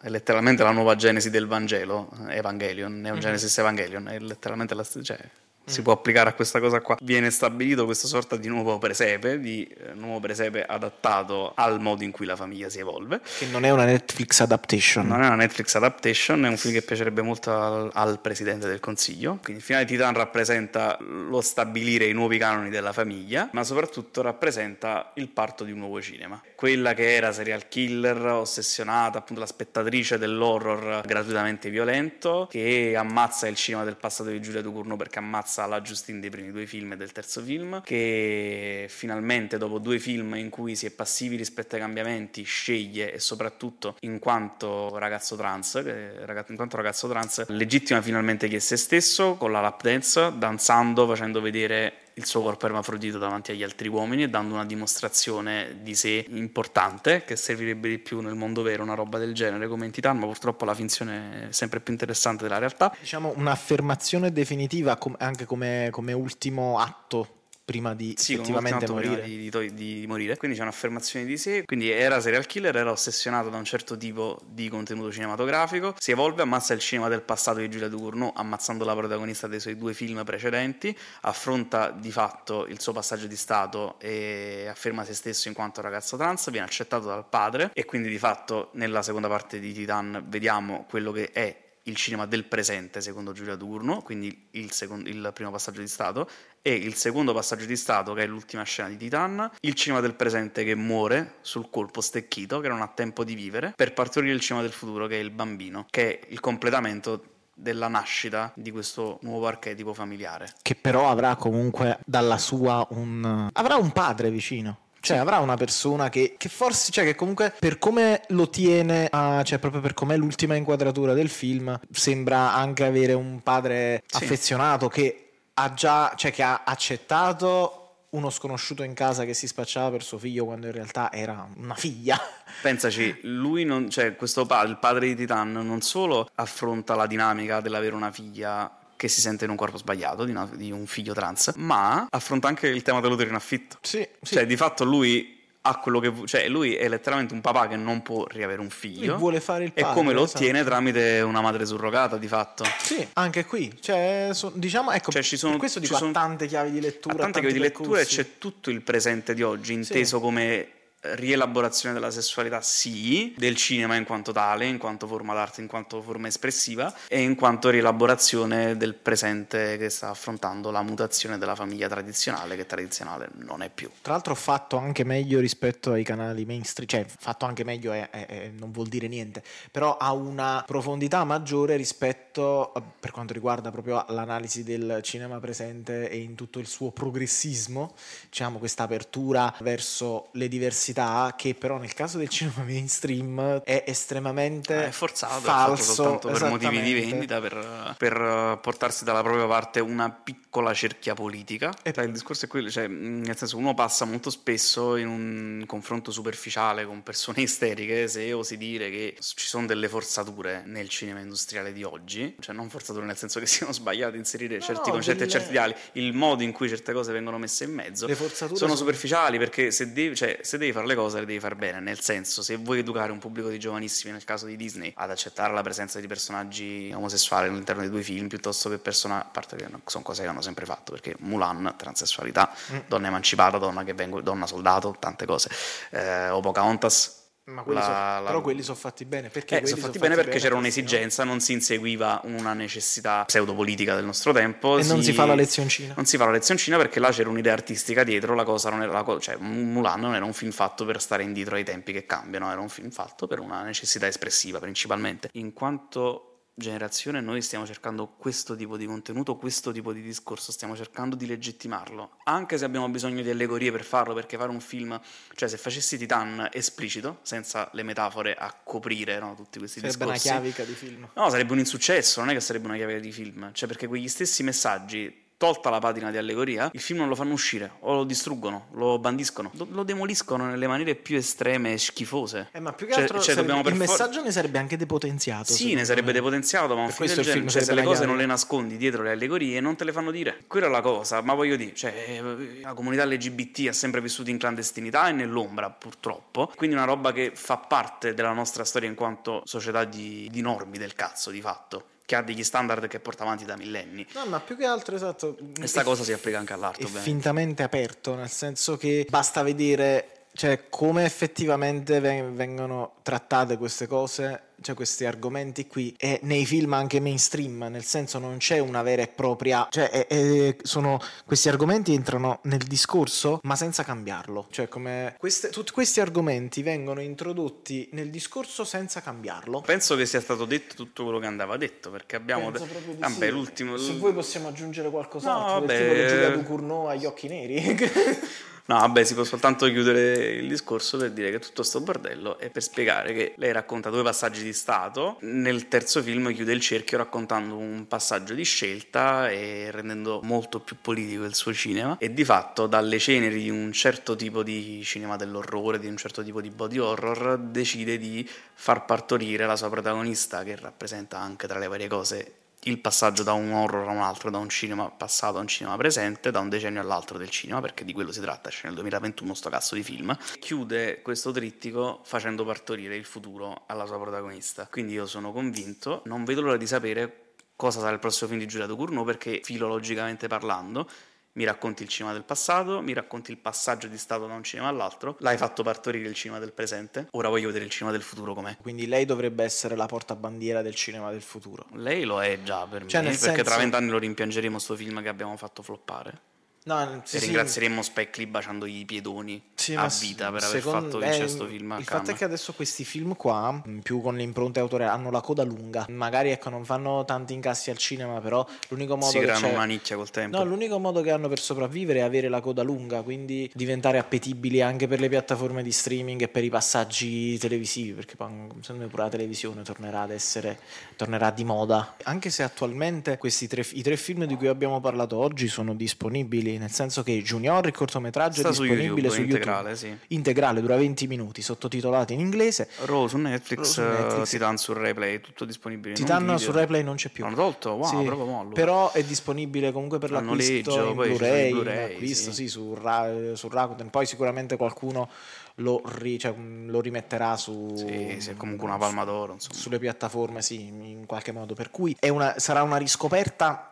è letteralmente la nuova genesi del Vangelo, Evangelion, Neon Genesis mm-hmm. Evangelion, è letteralmente la stessa... Cioè, si può applicare a questa cosa qua. Viene stabilito questa sorta di nuovo presepe, di eh, nuovo presepe adattato al modo in cui la famiglia si evolve. Che non è una Netflix adaptation. Non è una Netflix adaptation, è un film che piacerebbe molto al, al Presidente del Consiglio. Quindi il finale di Titan rappresenta lo stabilire i nuovi canoni della famiglia, ma soprattutto rappresenta il parto di un nuovo cinema. Quella che era serial killer, ossessionata, appunto la spettatrice dell'horror gratuitamente violento, che ammazza il cinema del passato di Giulia Ducurno perché ammazza passa la Justin dei primi due film e del terzo film, che finalmente dopo due film in cui si è passivi rispetto ai cambiamenti sceglie e soprattutto in quanto ragazzo trans, in quanto ragazzo trans legittima finalmente chi è se stesso con la lap dance, danzando, facendo vedere il suo corpo ermafrodito davanti agli altri uomini e dando una dimostrazione di sé importante che servirebbe di più nel mondo vero una roba del genere come in Titan ma purtroppo la finzione è sempre più interessante della realtà. Diciamo un'affermazione definitiva anche come, come ultimo atto prima di sì, effettivamente morire. Di, di, di, morire. Quindi c'è un'affermazione di sé. Quindi era serial killer, era ossessionato da un certo tipo di contenuto cinematografico. Si evolve, ammazza il cinema del passato di Giulia Ducournau, ammazzando la protagonista dei suoi due film precedenti. Affronta di fatto il suo passaggio di stato e afferma se stesso in quanto ragazzo trans. Viene accettato dal padre e quindi di fatto nella seconda parte di Titan vediamo quello che è il cinema del presente, secondo Giulia Turno, quindi il, secondo, il, primo passaggio di Stato, e il secondo passaggio di Stato, che è l'ultima scena di Titan, il cinema del presente che muore sul colpo stecchito, che non ha tempo di vivere, per partorire il cinema del futuro, che è il bambino, che è il completamento della nascita di questo nuovo archetipo familiare. Che però avrà comunque dalla sua un... avrà un padre vicino. Cioè, avrà una persona che, che, forse, cioè, che comunque per come lo tiene, a, cioè, proprio per com'è l'ultima inquadratura del film, sembra anche avere un padre sì. affezionato che ha già, cioè, che ha accettato uno sconosciuto in casa che si spacciava per suo figlio quando in realtà era una figlia. Pensaci, lui non, cioè, questo padre, il padre di Titan, non solo affronta la dinamica dell'avere una figlia che si sente in un corpo sbagliato di, una, di un figlio trans, ma affronta anche il tema dell'utero in affitto. Sì, sì. Cioè, di fatto lui ha quello che vuole, cioè lui è letteralmente un papà che non può riavere un figlio. Lui vuole fare il padre. E come lo esatto. ottiene tramite una madre surrogata, di fatto. Sì, anche qui. Cioè, so, diciamo, ecco, cioè, ci sono, questo dico, ci sono tante chiavi di lettura. tante chiavi di lettura e c'è tutto il presente di oggi, inteso sì. come rielaborazione della sessualità sì, del cinema in quanto tale, in quanto forma d'arte, in quanto forma espressiva e in quanto rielaborazione del presente che sta affrontando la mutazione della famiglia tradizionale che tradizionale non è più. Tra l'altro fatto anche meglio rispetto ai canali mainstream, cioè fatto anche meglio è, è, è, non vuol dire niente, però ha una profondità maggiore rispetto per quanto riguarda proprio l'analisi del cinema presente e in tutto il suo progressismo, diciamo questa apertura verso le diversità complessità che però nel caso del cinema mainstream è estremamente è forzato, falso, è soltanto per motivi di vendita, per, per, portarsi dalla propria parte una piccola cerchia politica. E il discorso è quello, cioè, nel senso uno passa molto spesso in un confronto superficiale con persone isteriche se osi dire che ci sono delle forzature nel cinema industriale di oggi, cioè non forzature nel senso che siano sbagliate inserire no, certi no, concetti delle... e certi ideali, il modo in cui certe cose vengono messe in mezzo sono, sono superficiali perché se devi, cioè, se devi fare le cose le devi fare bene, nel senso se vuoi educare un pubblico di giovanissimi nel caso di Disney ad accettare la presenza di personaggi omosessuali all'interno dei due film piuttosto che personaggi, a parte che sono cose che hanno sempre fatto perché Mulan, transessualità, mm. donna emancipata, donna, che vengo, donna soldato, tante cose, eh, o Pocahontas ma quelli la, so, la... però quelli sono fatti bene perché eh, sono fatti, bene perché bene c'era un'esigenza, no? non si inseguiva una necessità pseudopolitica del nostro tempo. E si... non si fa la lezioncina. Non si fa la lezioncina perché là c'era un'idea artistica dietro, la cosa non era la co- cioè Mulan non era un film fatto per stare indietro ai tempi che cambiano, era un film fatto per una necessità espressiva principalmente. In quanto generazione noi stiamo cercando questo tipo di contenuto, questo tipo di discorso, stiamo cercando di legittimarlo, anche se abbiamo bisogno di allegorie per farlo, perché fare un film, cioè se facessi Titan esplicito, senza le metafore a coprire no, tutti questi sarebbe discorsi... Sarebbe una chiavica di film. No, sarebbe un insuccesso, non è che sarebbe una chiavica di film, cioè perché quegli stessi messaggi tolta la patina di allegoria, il film non lo fanno uscire, o lo distruggono, lo bandiscono, lo, lo demoliscono nelle maniere più estreme e schifose. Eh, ma più che cioè, altro cioè, sarebbe, il messaggio for- ne sarebbe anche depotenziato. Sì, ne sarebbe me. depotenziato, ma un film del genere, cioè, se le cose non le nascondi dietro le allegorie, non te le fanno dire. Quella è la cosa, ma voglio dire, cioè, la comunità LGBT ha sempre vissuto in clandestinità e nell'ombra, purtroppo, quindi una roba che fa parte della nostra storia in quanto società di, di normi del cazzo, di fatto che ha degli standard che porta avanti da millenni. No, ma più che altro, esatto. Questa cosa si applica anche all'arte. È ovviamente. fintamente aperto, nel senso che basta vedere cioè, come effettivamente vengono trattate queste cose cioè questi argomenti qui e nei film anche mainstream nel senso non c'è una vera e propria cioè è, è, sono, questi argomenti entrano nel discorso ma senza cambiarlo. Cioè come queste, tutti questi argomenti vengono introdotti nel discorso senza cambiarlo. Penso che sia stato detto tutto quello che andava detto perché abbiamo Penso proprio di vabbè, sì. l'ultimo se vuoi possiamo aggiungere qualcos'altro no, del tipo che Giulia Ducournau agli occhi neri No, vabbè, si può soltanto chiudere il discorso per dire che tutto sto bordello è per spiegare che lei racconta due passaggi di stato, nel terzo film chiude il cerchio raccontando un passaggio di scelta e rendendo molto più politico il suo cinema. E di fatto dalle ceneri di un certo tipo di cinema dell'orrore, di un certo tipo di body horror, decide di far partorire la sua protagonista che rappresenta anche tra le varie cose il passaggio da un horror a un altro, da un cinema passato a un cinema presente, da un decennio all'altro del cinema, perché di quello si tratta, c'è nel 2021 sto cazzo di film, chiude questo trittico facendo partorire il futuro alla sua protagonista. Quindi io sono convinto, non vedo l'ora di sapere cosa sarà il prossimo film di Giulia Ducournau, perché filologicamente parlando mi racconti il cinema del passato, mi racconti il passaggio di stato da un cinema all'altro, l'hai fatto partorire il cinema del presente, ora voglio vedere il cinema del futuro com'è. Quindi lei dovrebbe essere la portabandiera del cinema del futuro. Lei lo è già per cioè, me, perché senso... tra vent'anni lo rimpiangeremo sto film che abbiamo fatto floppare. No, sì, ringrazieremmo sì. Spike Lee baciandogli i piedoni sì, a vita per aver fatto eh, questo film. Il fatto è che adesso questi film qua, più con le impronte autoree, hanno la coda lunga. Magari ecco, non fanno tanti incassi al cinema, però l'unico modo si che creano una nicchia col tempo. No, l'unico modo che hanno per sopravvivere è avere la coda lunga, quindi diventare appetibili anche per le piattaforme di streaming e per i passaggi televisivi, perché poi secondo me pure la televisione tornerà ad essere tornerà di moda. Anche se attualmente questi tre, i tre film di cui abbiamo parlato oggi sono disponibili nel senso che Junior, il cortometraggio, Sta è disponibile su YouTube, su integrale, YouTube. Sì. integrale, dura 20 minuti, sottotitolato in inglese. Raw su Netflix, Raw su Netflix. Titan su Replay, tutto disponibile. Titan su Replay non c'è più. Hanno tolto? Wow, sì, proprio mollo. Però è disponibile comunque per l'acquisto in Blu-ray, Blu-ray acquisto, sì. sì, su, Ra- su Rakuten. Poi sicuramente qualcuno lo, ri, cioè, lo, rimetterà su sì, sì, comunque una palma d'oro insomma. sulle piattaforme sì in qualche modo per cui una, sarà una riscoperta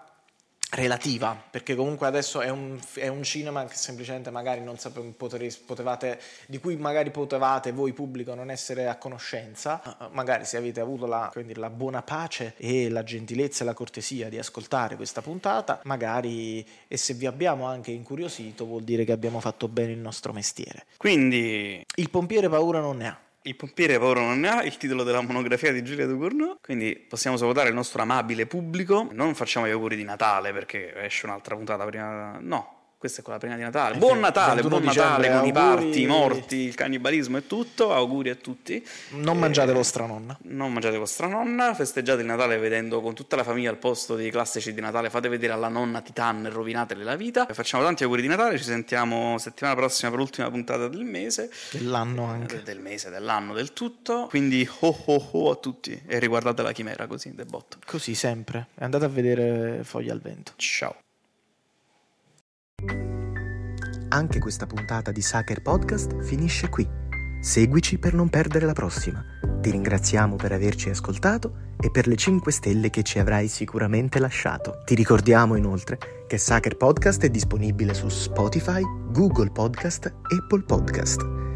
relativa, perché comunque adesso è un, è un, cinema che semplicemente magari non sape, potevate, di cui magari potevate voi pubblico non essere a conoscenza, magari se avete avuto la, dire, la, buona pace e la gentilezza e la cortesia di ascoltare questa puntata, magari e se vi abbiamo anche incuriosito vuol dire che abbiamo fatto bene il nostro mestiere. Quindi il pompiere paura non ne ha. Il pompiere paura non ne ha, il titolo della monografia di Giulia Ducournau, quindi possiamo salutare il nostro amabile pubblico. Non facciamo gli auguri di Natale perché esce un'altra puntata prima. No, questa è quella prima di Natale. Buon Natale, buon Natale con auguri... i parti, i morti, il cannibalismo e tutto. Auguri a tutti. Non mangiate vostra nonna. Non mangiate vostra nonna. Festeggiate il Natale vedendo con tutta la famiglia al posto dei classici di Natale. Fate vedere alla nonna Titan e rovinatele la vita. Facciamo tanti auguri di Natale. Ci sentiamo settimana prossima per l'ultima puntata del mese. Dell'anno anche. Del, del mese, dell'anno, del tutto. Quindi ho ho ho a tutti. E riguardate la chimera così, del botto. Così sempre. E andate a vedere Foglia al vento. Ciao. Anche questa puntata di Sacher Podcast finisce qui. Seguici per non perdere la prossima. Ti ringraziamo per averci ascoltato e per le 5 stelle che ci avrai sicuramente lasciato. Ti ricordiamo inoltre che Sacher Podcast è disponibile su Spotify, Google Podcast, Apple Podcast.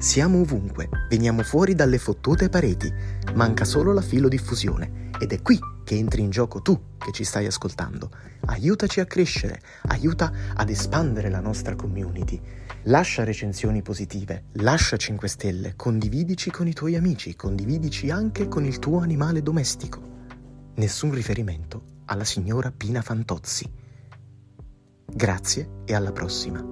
Siamo ovunque, veniamo fuori dalle fottute pareti, manca solo la filodiffusione ed è qui che entri in gioco tu che ci stai ascoltando. Aiutaci a crescere, aiuta ad espandere la nostra community. Lascia recensioni positive, lascia 5 stelle, condividici con i tuoi amici, condividici anche con il tuo animale domestico. Nessun riferimento alla signora Pina Fantozzi. Grazie e alla prossima.